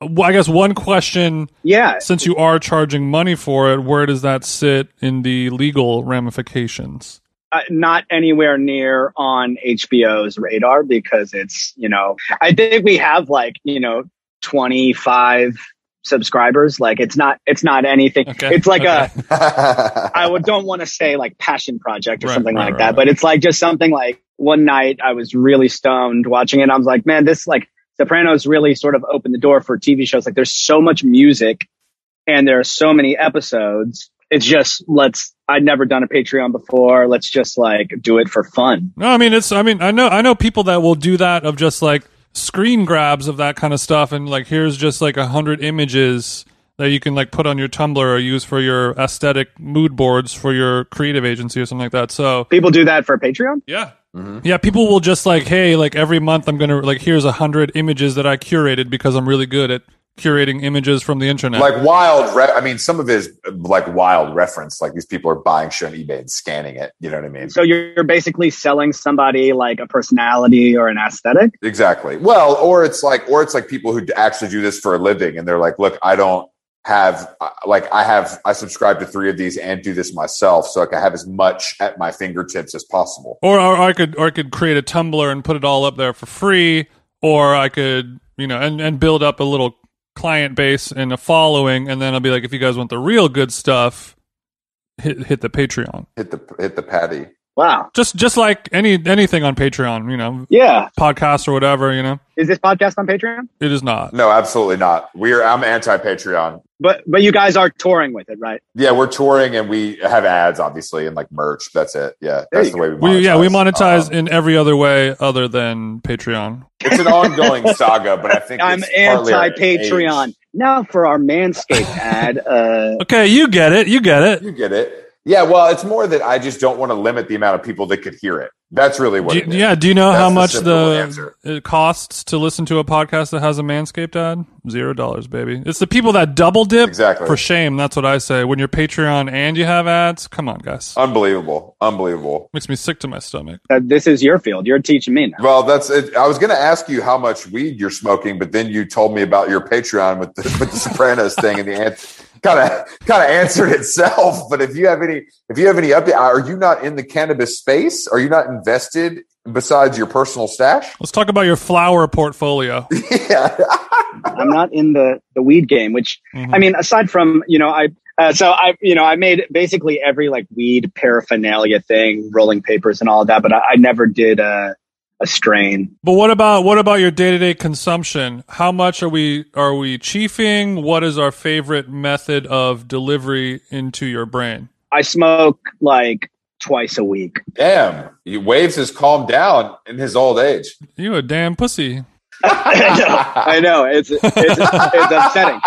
Well, I guess one question, Yeah. since you are charging money for it, where does that sit in the legal ramifications? uh, not anywhere near on HBO's radar because it's, you know, I think we have like, you know, 25 subscribers. Like it's not, it's not anything. Okay. It's like Okay. a, *laughs* I would, don't want to say like passion project or Right, something right, like right, that, right. but it's like just something like one night I was really stoned watching it. And I was like, man, this like Sopranos really sort of opened the door for TV shows. Like there's so much music and there are so many episodes. It's just let's. I'd never done a Patreon before. Let's just like do it for fun. No, I mean it's. I mean I know I know people that will do that of just like screen grabs of that kind of stuff, and like here's just like a hundred images that you can like put on your Tumblr or use for your aesthetic mood boards for your creative agency or something like that. So People do that for Patreon. yeah. Mhm. Yeah, people will just like, hey, like every month I'm gonna like here's a hundred images that I curated because I'm really good at curating images from the internet. like wild. Re- I mean, some of it is like wild reference. Like these people are buying shit on eBay and scanning it. You know what I mean? So you're, you're basically selling somebody like a personality or an aesthetic. Exactly. Well, or it's like, or it's like people who actually do this for a living, and they're like, "Look, I don't, have uh, like I have I subscribe to three of these and do this myself, so like I have as much at my fingertips as possible. Or, or I could or I could create a Tumblr and put it all up there for free, or I could you know and and build up a little client base and a following, and then I'll be like, if you guys want the real good stuff, hit hit the Patreon. Hit the hit the patty. Wow. Just just like any anything on Patreon, you know, Yeah. podcasts or whatever, you know. Is this podcast on Patreon? It is not. No, absolutely not. We're I'm anti Patreon. But but you guys are touring with it, right? Yeah, we're touring and we have ads, obviously, and like merch. That's it. Yeah, There that's you the way we. We yeah, we monetize Um, in every other way other than Patreon. it's an ongoing *laughs* saga, but I think I'm it's partly our anti Patreon. Now for our Manscaped ad. Uh, Okay, you get it. You get it. You get it. Yeah, well, it's more that I just don't want to limit the amount of people that could hear it. That's really what. Do, it is. yeah, do you know That's how much simple the answer. it costs to listen to a podcast that has a Manscaped ad? Zero dollars, baby. It's the people that double dip. Exactly. For shame, that's what I say. When you're Patreon and you have ads, come on, guys. Unbelievable, unbelievable. Makes me sick to my stomach. uh, this is your field. You're teaching me now. Well, that's it. I was going to ask you how much weed you're smoking, but then you told me about your Patreon with the with the Sopranos thing, and the answer kind of kind of answered itself. *laughs* But if you have any, if you have any update, are you not in the cannabis space? Are you not invested besides your personal stash? Let's talk about your flower portfolio. *laughs* yeah, I'm not in the the weed game, which Mhm. I mean, aside from you know, I uh, so I you know I made basically every like weed paraphernalia thing, rolling papers and all of that, but I, I never did a a strain. But what about what about your day to day consumption? How much are we are we chiefing? What is our favorite method of delivery into your brain? I smoke like twice a week. damn. He Wavves has calmed down in his old age. You a damn pussy. *laughs* *laughs* I know, I know. It's it's it's upsetting.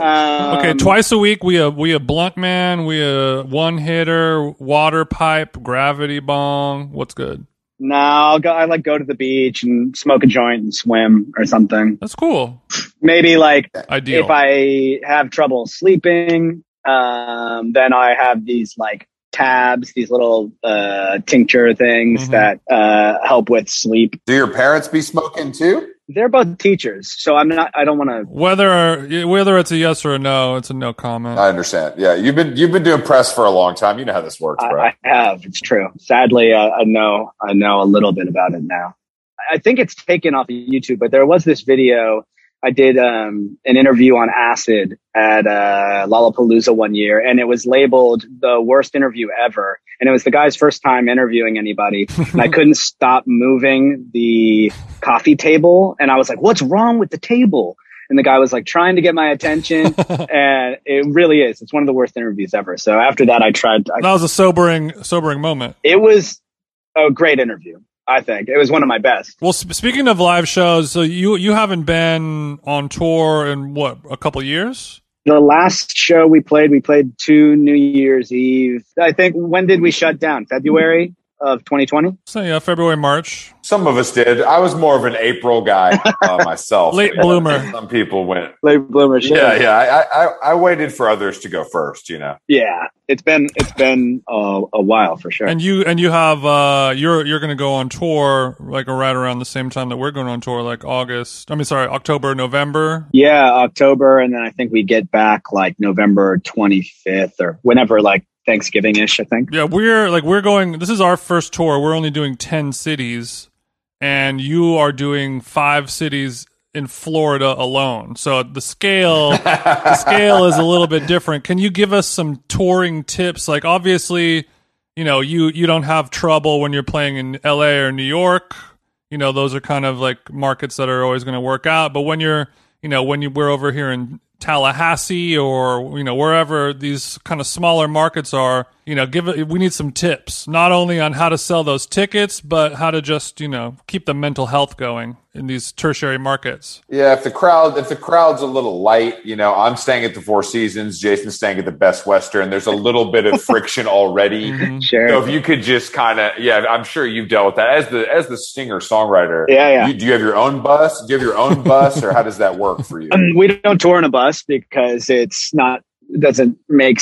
Um, Okay, twice a week we a we a blunt man, we a one hitter, water pipe, gravity bong. What's good? No, I'll go. I like go to the beach and smoke a joint and swim or something. That's cool. Maybe like Ideal. if I have trouble sleeping, um, then I have these like tabs, these little uh, tincture things Mhm. that uh, help with sleep. Do your parents be smoking too? They're both teachers, so I'm not. I don't want to. whether whether it's a yes or a no, it's a no comment. I understand. Yeah, you've been you've been doing press for a long time. You know how this works, bro. I, I have. It's true. Sadly, uh, I know. I know a little bit about it now. I think it's taken off of YouTube, but there was this video. I did um, an interview on acid at uh, Lollapalooza one year, and it was labeled the worst interview ever. And it was the guy's first time interviewing anybody, and I *laughs* couldn't stop moving the coffee table, and I was like, "What's wrong with the table?" And the guy was like trying to get my attention, *laughs* and it really is. It's one of the worst interviews ever. So after that, I tried. I that was a sobering sobering moment. it was a great interview. I think it was one of my best. Well, sp- speaking of live shows, so you you haven't been on tour in what a couple years? The last show we played, we played two New Year's Eve. I think when did we shut down? February of 2020. So yeah, February March. Some of us did. I was more of an April guy uh, *laughs* myself. Late bloomer. Some people went. Late bloomer. show. Yeah, yeah. I, I I waited for others to go first. You know. yeah. It's been it's been uh, a while for sure. And you and you have uh you're you're gonna go on tour like right around the same time that we're going on tour, like August. I mean, sorry, October, November. yeah, October, and then I think we get back like November 25th or whenever, like Thanksgiving ish. I think. Yeah, we're like we're going. This is our first tour. We're only doing ten cities, and you are doing five cities in Florida alone. So the scale the *laughs* scale is a little bit different. Can you give us some touring tips? Like obviously, you know, you you don't have trouble when you're playing in LA or New York. You know, those are kind of like markets that are always going to work out. But when you're, you know, when you we're over here in Tallahassee or you know wherever these kind of smaller markets are, you know, give it. We need some tips, not only on how to sell those tickets, but how to just you know keep the mental health going in these tertiary markets. Yeah, if the crowd if the crowd's a little light, you know, I'm staying at the Four Seasons. Jason's staying at the Best Western. There's a little bit of friction already. *laughs* Mhm. *laughs* Sure. So if you could just kind of, yeah, I'm sure you've dealt with that as the as the singer songwriter. Yeah, yeah. You, do you have your own bus? Do you have your own bus, or how does that work for you? *laughs* Um, we don't tour in a bus because it's not doesn't make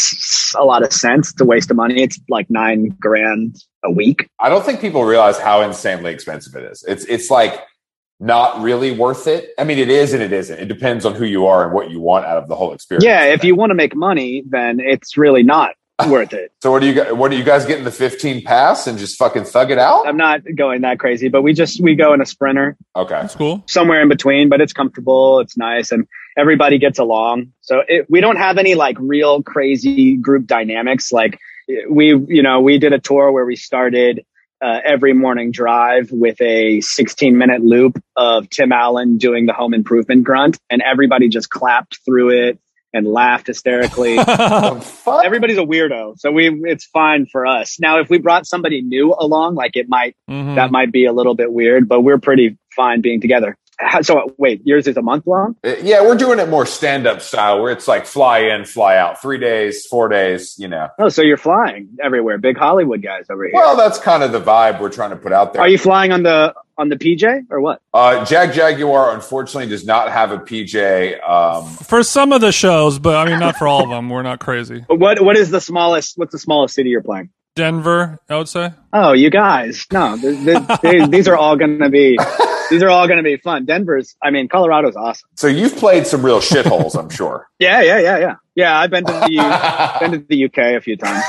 a lot of sense. It's a waste of money. It's like nine grand a week. I don't think people realize how insanely expensive it is. It's it's like not really worth it. I mean, it is and it isn't. It depends on who you are and what you want out of the whole experience. Yeah, if you want to make money, then it's really not *laughs* worth it. So what do you guys? What do you guys get in the 15 pass and just fucking thug it out? I'm not going that crazy, but we just we go in a sprinter Okay. That's cool. somewhere in between, but it's comfortable, it's nice, and everybody gets along. So it, we don't have any like real crazy group dynamics. Like we, you know, we did a tour where we started uh, every morning drive with a 16 minute loop of Tim Allen doing the home improvement grunt, and everybody just clapped through it and laughed hysterically. *laughs* Everybody's a weirdo, so we it's fine for us. Now, if we brought somebody new along, like it might Mhm. that might be a little bit weird, but we're pretty fine being together. How- So wait, yours is a month long? Uh, yeah, we're doing it more stand up style where it's like fly in, fly out, three days, four days. You know. Oh, so you're flying everywhere. Big Hollywood guys over here. Well, that's kind of the vibe we're trying to put out there. Are you flying on the on the PJ or what? Uh, Jag Jaguar unfortunately does not have a PJ. Um, For some of the shows, but I mean, not for all of them. We're not crazy. What what is the smallest? What's the smallest city you're playing? Denver, I would say. Oh, you guys. No, th- th- *laughs* they- these are all going to be these are all going to be fun. Denver's. I mean, Colorado's awesome. so you've played some real shitholes, I'm sure. *laughs* Yeah, yeah, yeah, yeah. Yeah, I've been to the U- *laughs* been to the UK a few times.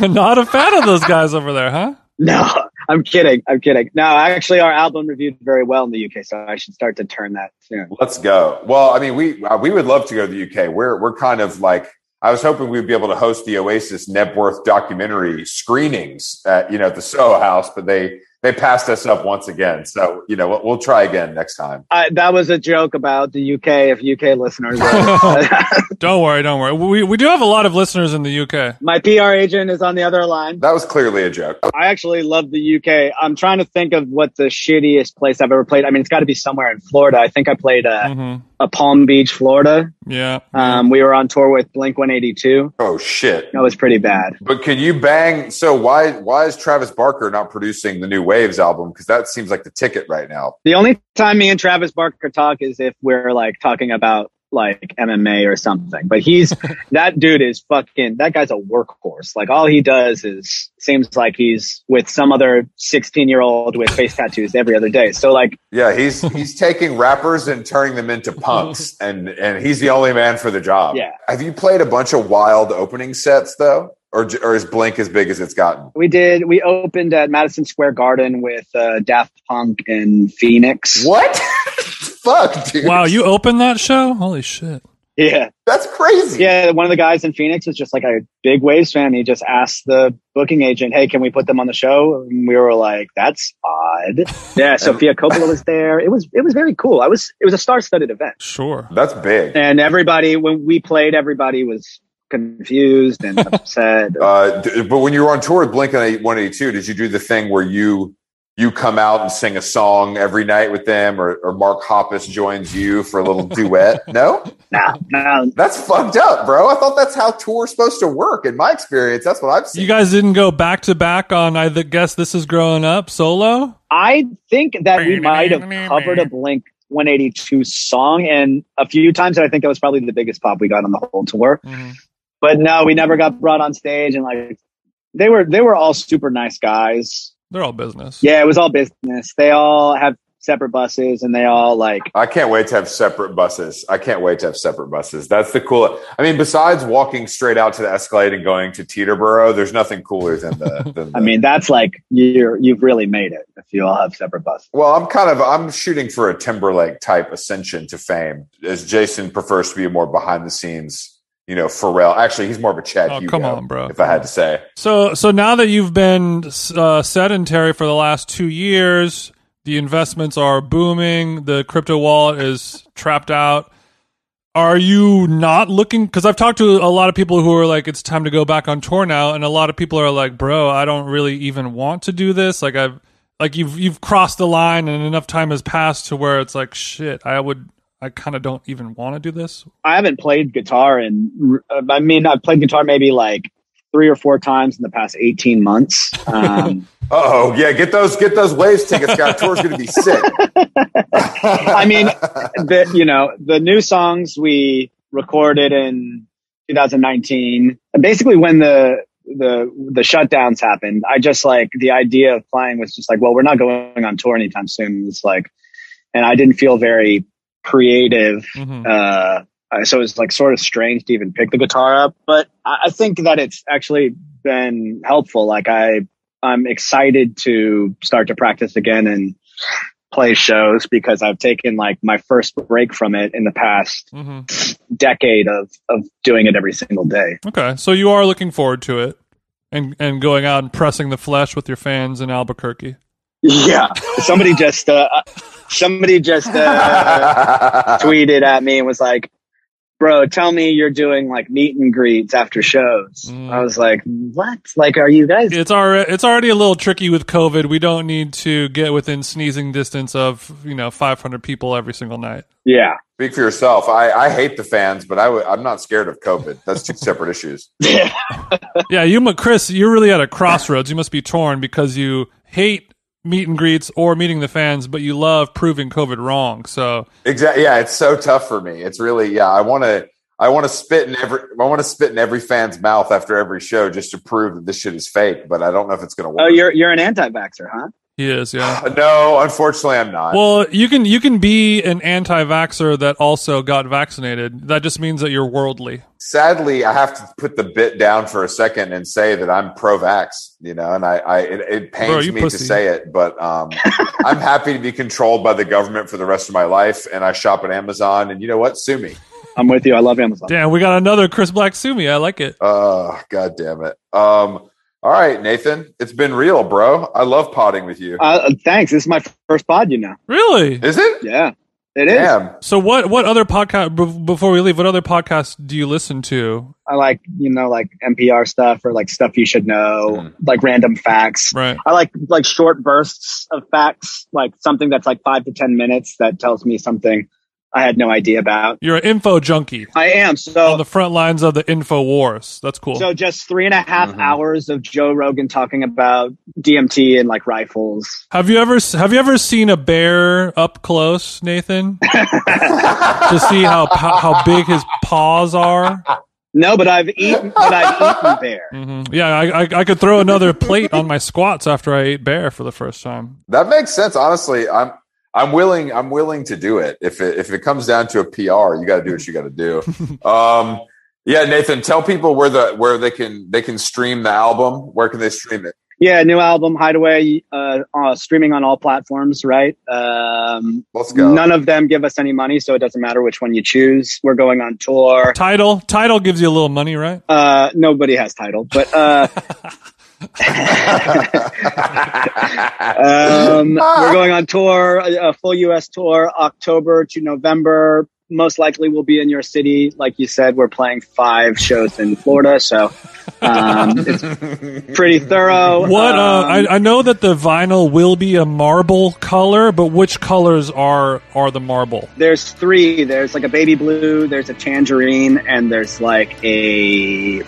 not a fan of those guys over there, huh? No, I'm kidding. I'm kidding. No, actually, our album reviewed very well in the UK, so I should start to turn that soon. Let's go. Well, I mean, we uh, we would love to go to the UK. We're we're kind of like I was hoping we'd be able to host the Oasis Knebworth documentary screenings at you know at the Soho House, but they they passed us up once again. So you know we'll, we'll try again next time. I, that was a joke about the UK. If UK listeners, *laughs* Don't worry, don't worry. We we do have a lot of listeners in the UK. my PR agent is on the other line. That was clearly a joke. I actually love the UK. I'm trying to think of what the shittiest place I've ever played. I mean, it's got to be somewhere in Florida. I think I played uh, hmm a Palm Beach, Florida. Yeah. Um, we were on tour with Blink 182. Oh shit! That was pretty bad. But can you bang? So why why is Travis Barker not producing the new Wavves album? Because that seems like the ticket right now. The only time me and Travis Barker talk is if we're like talking about like MMA or something. But he's *laughs* that dude is fucking that guy's a workhorse. Like all he does is seems like he's with some other 16 year old with face tattoos every other day. So like Yeah, he's he's taking rappers and turning them into punks, *laughs* and and he's the only man for the job. Yeah. Have you played a bunch of wild opening sets though, or j- or is Blink as big as it's gotten? we did we opened at Madison Square Garden with uh, Daft Punk and Phoenix. What? *laughs* Fuck, dude. Wow, you opened that show? Holy shit. Yeah. That's crazy. Yeah, one of the guys in Phoenix was just like a big Wavves fan. He just asked the booking agent, "Hey, can we put them on the show?" And we were like, "That's odd." *laughs* Yeah, Sofia Coppola was there. It was it was very cool. I was it was a star-studded event, Sure. That's big. and everybody when we played, everybody was confused and *laughs* upset. Uh, but when you were on tour with Blink One Eighty Two, did you do the thing where you you come out and sing a song every night with them, or, or Mark Hoppus joins you for a little duet? *laughs* No, no, no, that's fucked up, bro. I thought that's how tour's supposed to work. In my experience, that's what I've seen. You guys didn't go back to back on I guess this is growing up solo? I think that we might have covered a Blink 182 song, and a few times, and I think that was probably the biggest pop we got on the whole tour. Mhm. But no, we never got brought on stage and like they were they were all super nice guys. They're all business. Yeah, it was all business. They all have separate buses and they all like I can't wait to have separate buses. I can't wait to have separate buses. That's the cool. I mean, besides walking straight out to the Escalade and going to Teterboro, there's nothing cooler than the. *laughs* Than the I mean that's like you're you've really made it if you all have separate buses. well, I'm kind of I'm shooting for a Timberlake type ascension to fame, as Jason prefers to be a more behind the scenes. You know, Pharrell. Actually, he's more of a Chad Oh, Hugo. come on, bro. If I had to say, So so now that you've been uh, sedentary for the last 2 years, the investments are booming, the crypto wallet is trapped out. Are you not looking cuz I've talked to a lot of people who are like it's time to go back on tour now and a lot of people are like, "Bro, I don't really even want to do this." Like I've like you've you've crossed the line and enough time has passed to where it's like, "Shit, I would I kind of don't even want to do this." I haven't played guitar and I mean I've played guitar maybe like three or four times in the past 18 months. Um, *laughs* oh yeah, get those get those Wavves tickets. Guys, tour's going to be sick. *laughs* I mean, the you know the new songs we recorded in 2019 basically when the the the shutdowns happened, I just like the idea of playing was just like, well, we're not going on tour anytime soon. It's like, and I didn't feel very creative. Mhm. Uh, so it's like sort of strange to even pick the guitar up, but I, I think that it's actually been helpful. Like I, I'm excited to start to practice again and play shows because I've taken like my first break from it in the past mm-hmm. decade of of doing it every single day. Okay, so you are looking forward to it, and and going out and pressing the flesh with your fans in Albuquerque. Yeah, somebody just uh, somebody just uh, *laughs* tweeted at me and was like, "Bro, tell me you're doing like meet and greets after shows." Mm. I was like, "What? Like, are you guys?" It's already it's already a little tricky with COVID. We don't need to get within sneezing distance of you know 500 people every single night. Yeah, Speak for yourself. I, I hate the fans, but I w- I'm not scared of COVID. That's two separate issues. *laughs* Yeah, you, Chris, you're really at a crossroads. You must be torn because you hate meet and greets or meeting the fans, but you love proving COVID wrong. So Exactly. Yeah, it's so tough for me. It's really yeah. I want to. I want to spit in every. I want to spit in every fan's mouth after every show just to prove that this shit is fake. But I don't know if it's going to work. Oh, you're you're an anti-vaxer, huh? he is, yeah. *sighs* no, unfortunately, I'm not. Well, you can you can be an anti-vaxer that also got vaccinated. That just means that you're worldly. Sadly, I have to put the bit down for a second and say that I'm pro-vax. You know, and I, I it, it pains Bro, me pussy. to say it, but um, *laughs* I'm happy to be controlled by the government for the rest of my life. And I shop at Amazon, and you know what? Sue me. I'm with you. I love Amazon. Damn, we got another Chris Black Sumi. I like it. Oh, god damn it. Um, all right, Nathan, it's been real, bro. I love potting with you. Uh, thanks. This is my first pod, you know. Really? Is it? Yeah, it is. Damn. So what what other podcast b- before we leave? What other podcasts do you listen to? I like you know like NPR stuff or like stuff you should know, Mhm. like random facts. Right. I like like short bursts of facts, like something that's like five to ten minutes that tells me something I had no idea about. You're an info junkie I am So on so the front lines of the info wars. That's cool. so just three and a half Mhm. hours of Joe Rogan talking about DMT and like rifles. have you ever have you ever seen a bear up close, Nathan, *laughs* to see how how big his paws are? No, but I've eaten, but I've eaten *laughs* bear. hmm Yeah, I, I I could throw another plate on my squats after I ate bear for the first time. That makes sense. Honestly, I'm I'm willing I'm willing to do it. If it if it comes down to a PR, you got to do what you got to do. *laughs* um, yeah, Nathan, tell people where the where they can they can stream the album. Where can they stream it? Yeah, new album Hideaway, uh, uh, streaming on all platforms. Right. Um, Let's go. None of them give us any money, so it doesn't matter which one you choose. We're going on tour. Tidal Tidal gives you a little money, right? Uh, nobody has Tidal, but uh, *laughs* um, *laughs* we're going on tour, a a full U.S. tour, October to November. Most likely, we'll be in your city. Like you said, we're playing five shows in Florida, so um, *laughs* it's pretty thorough. What? Uh, Um, I, I know that the vinyl will be a marble color, but which colors are are the marble? there's three. There's like a baby blue, there's a tangerine, and there's like a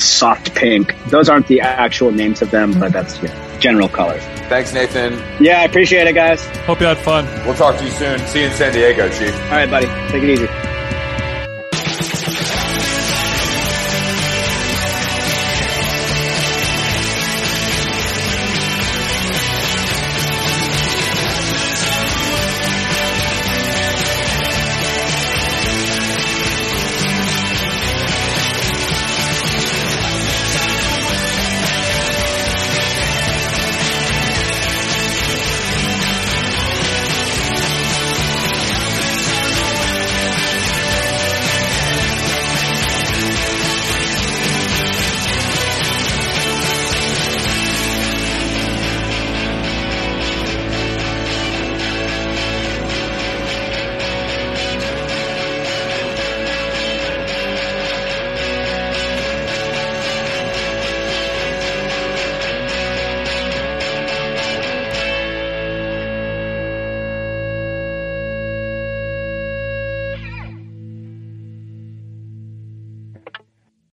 soft pink. Those aren't the actual names of them, but that's yeah, general colors. Thanks, Nathan. Yeah, I appreciate it, guys. Hope you had fun. We'll talk to you soon. See you in San Diego, Chief. All right, buddy. Take it easy.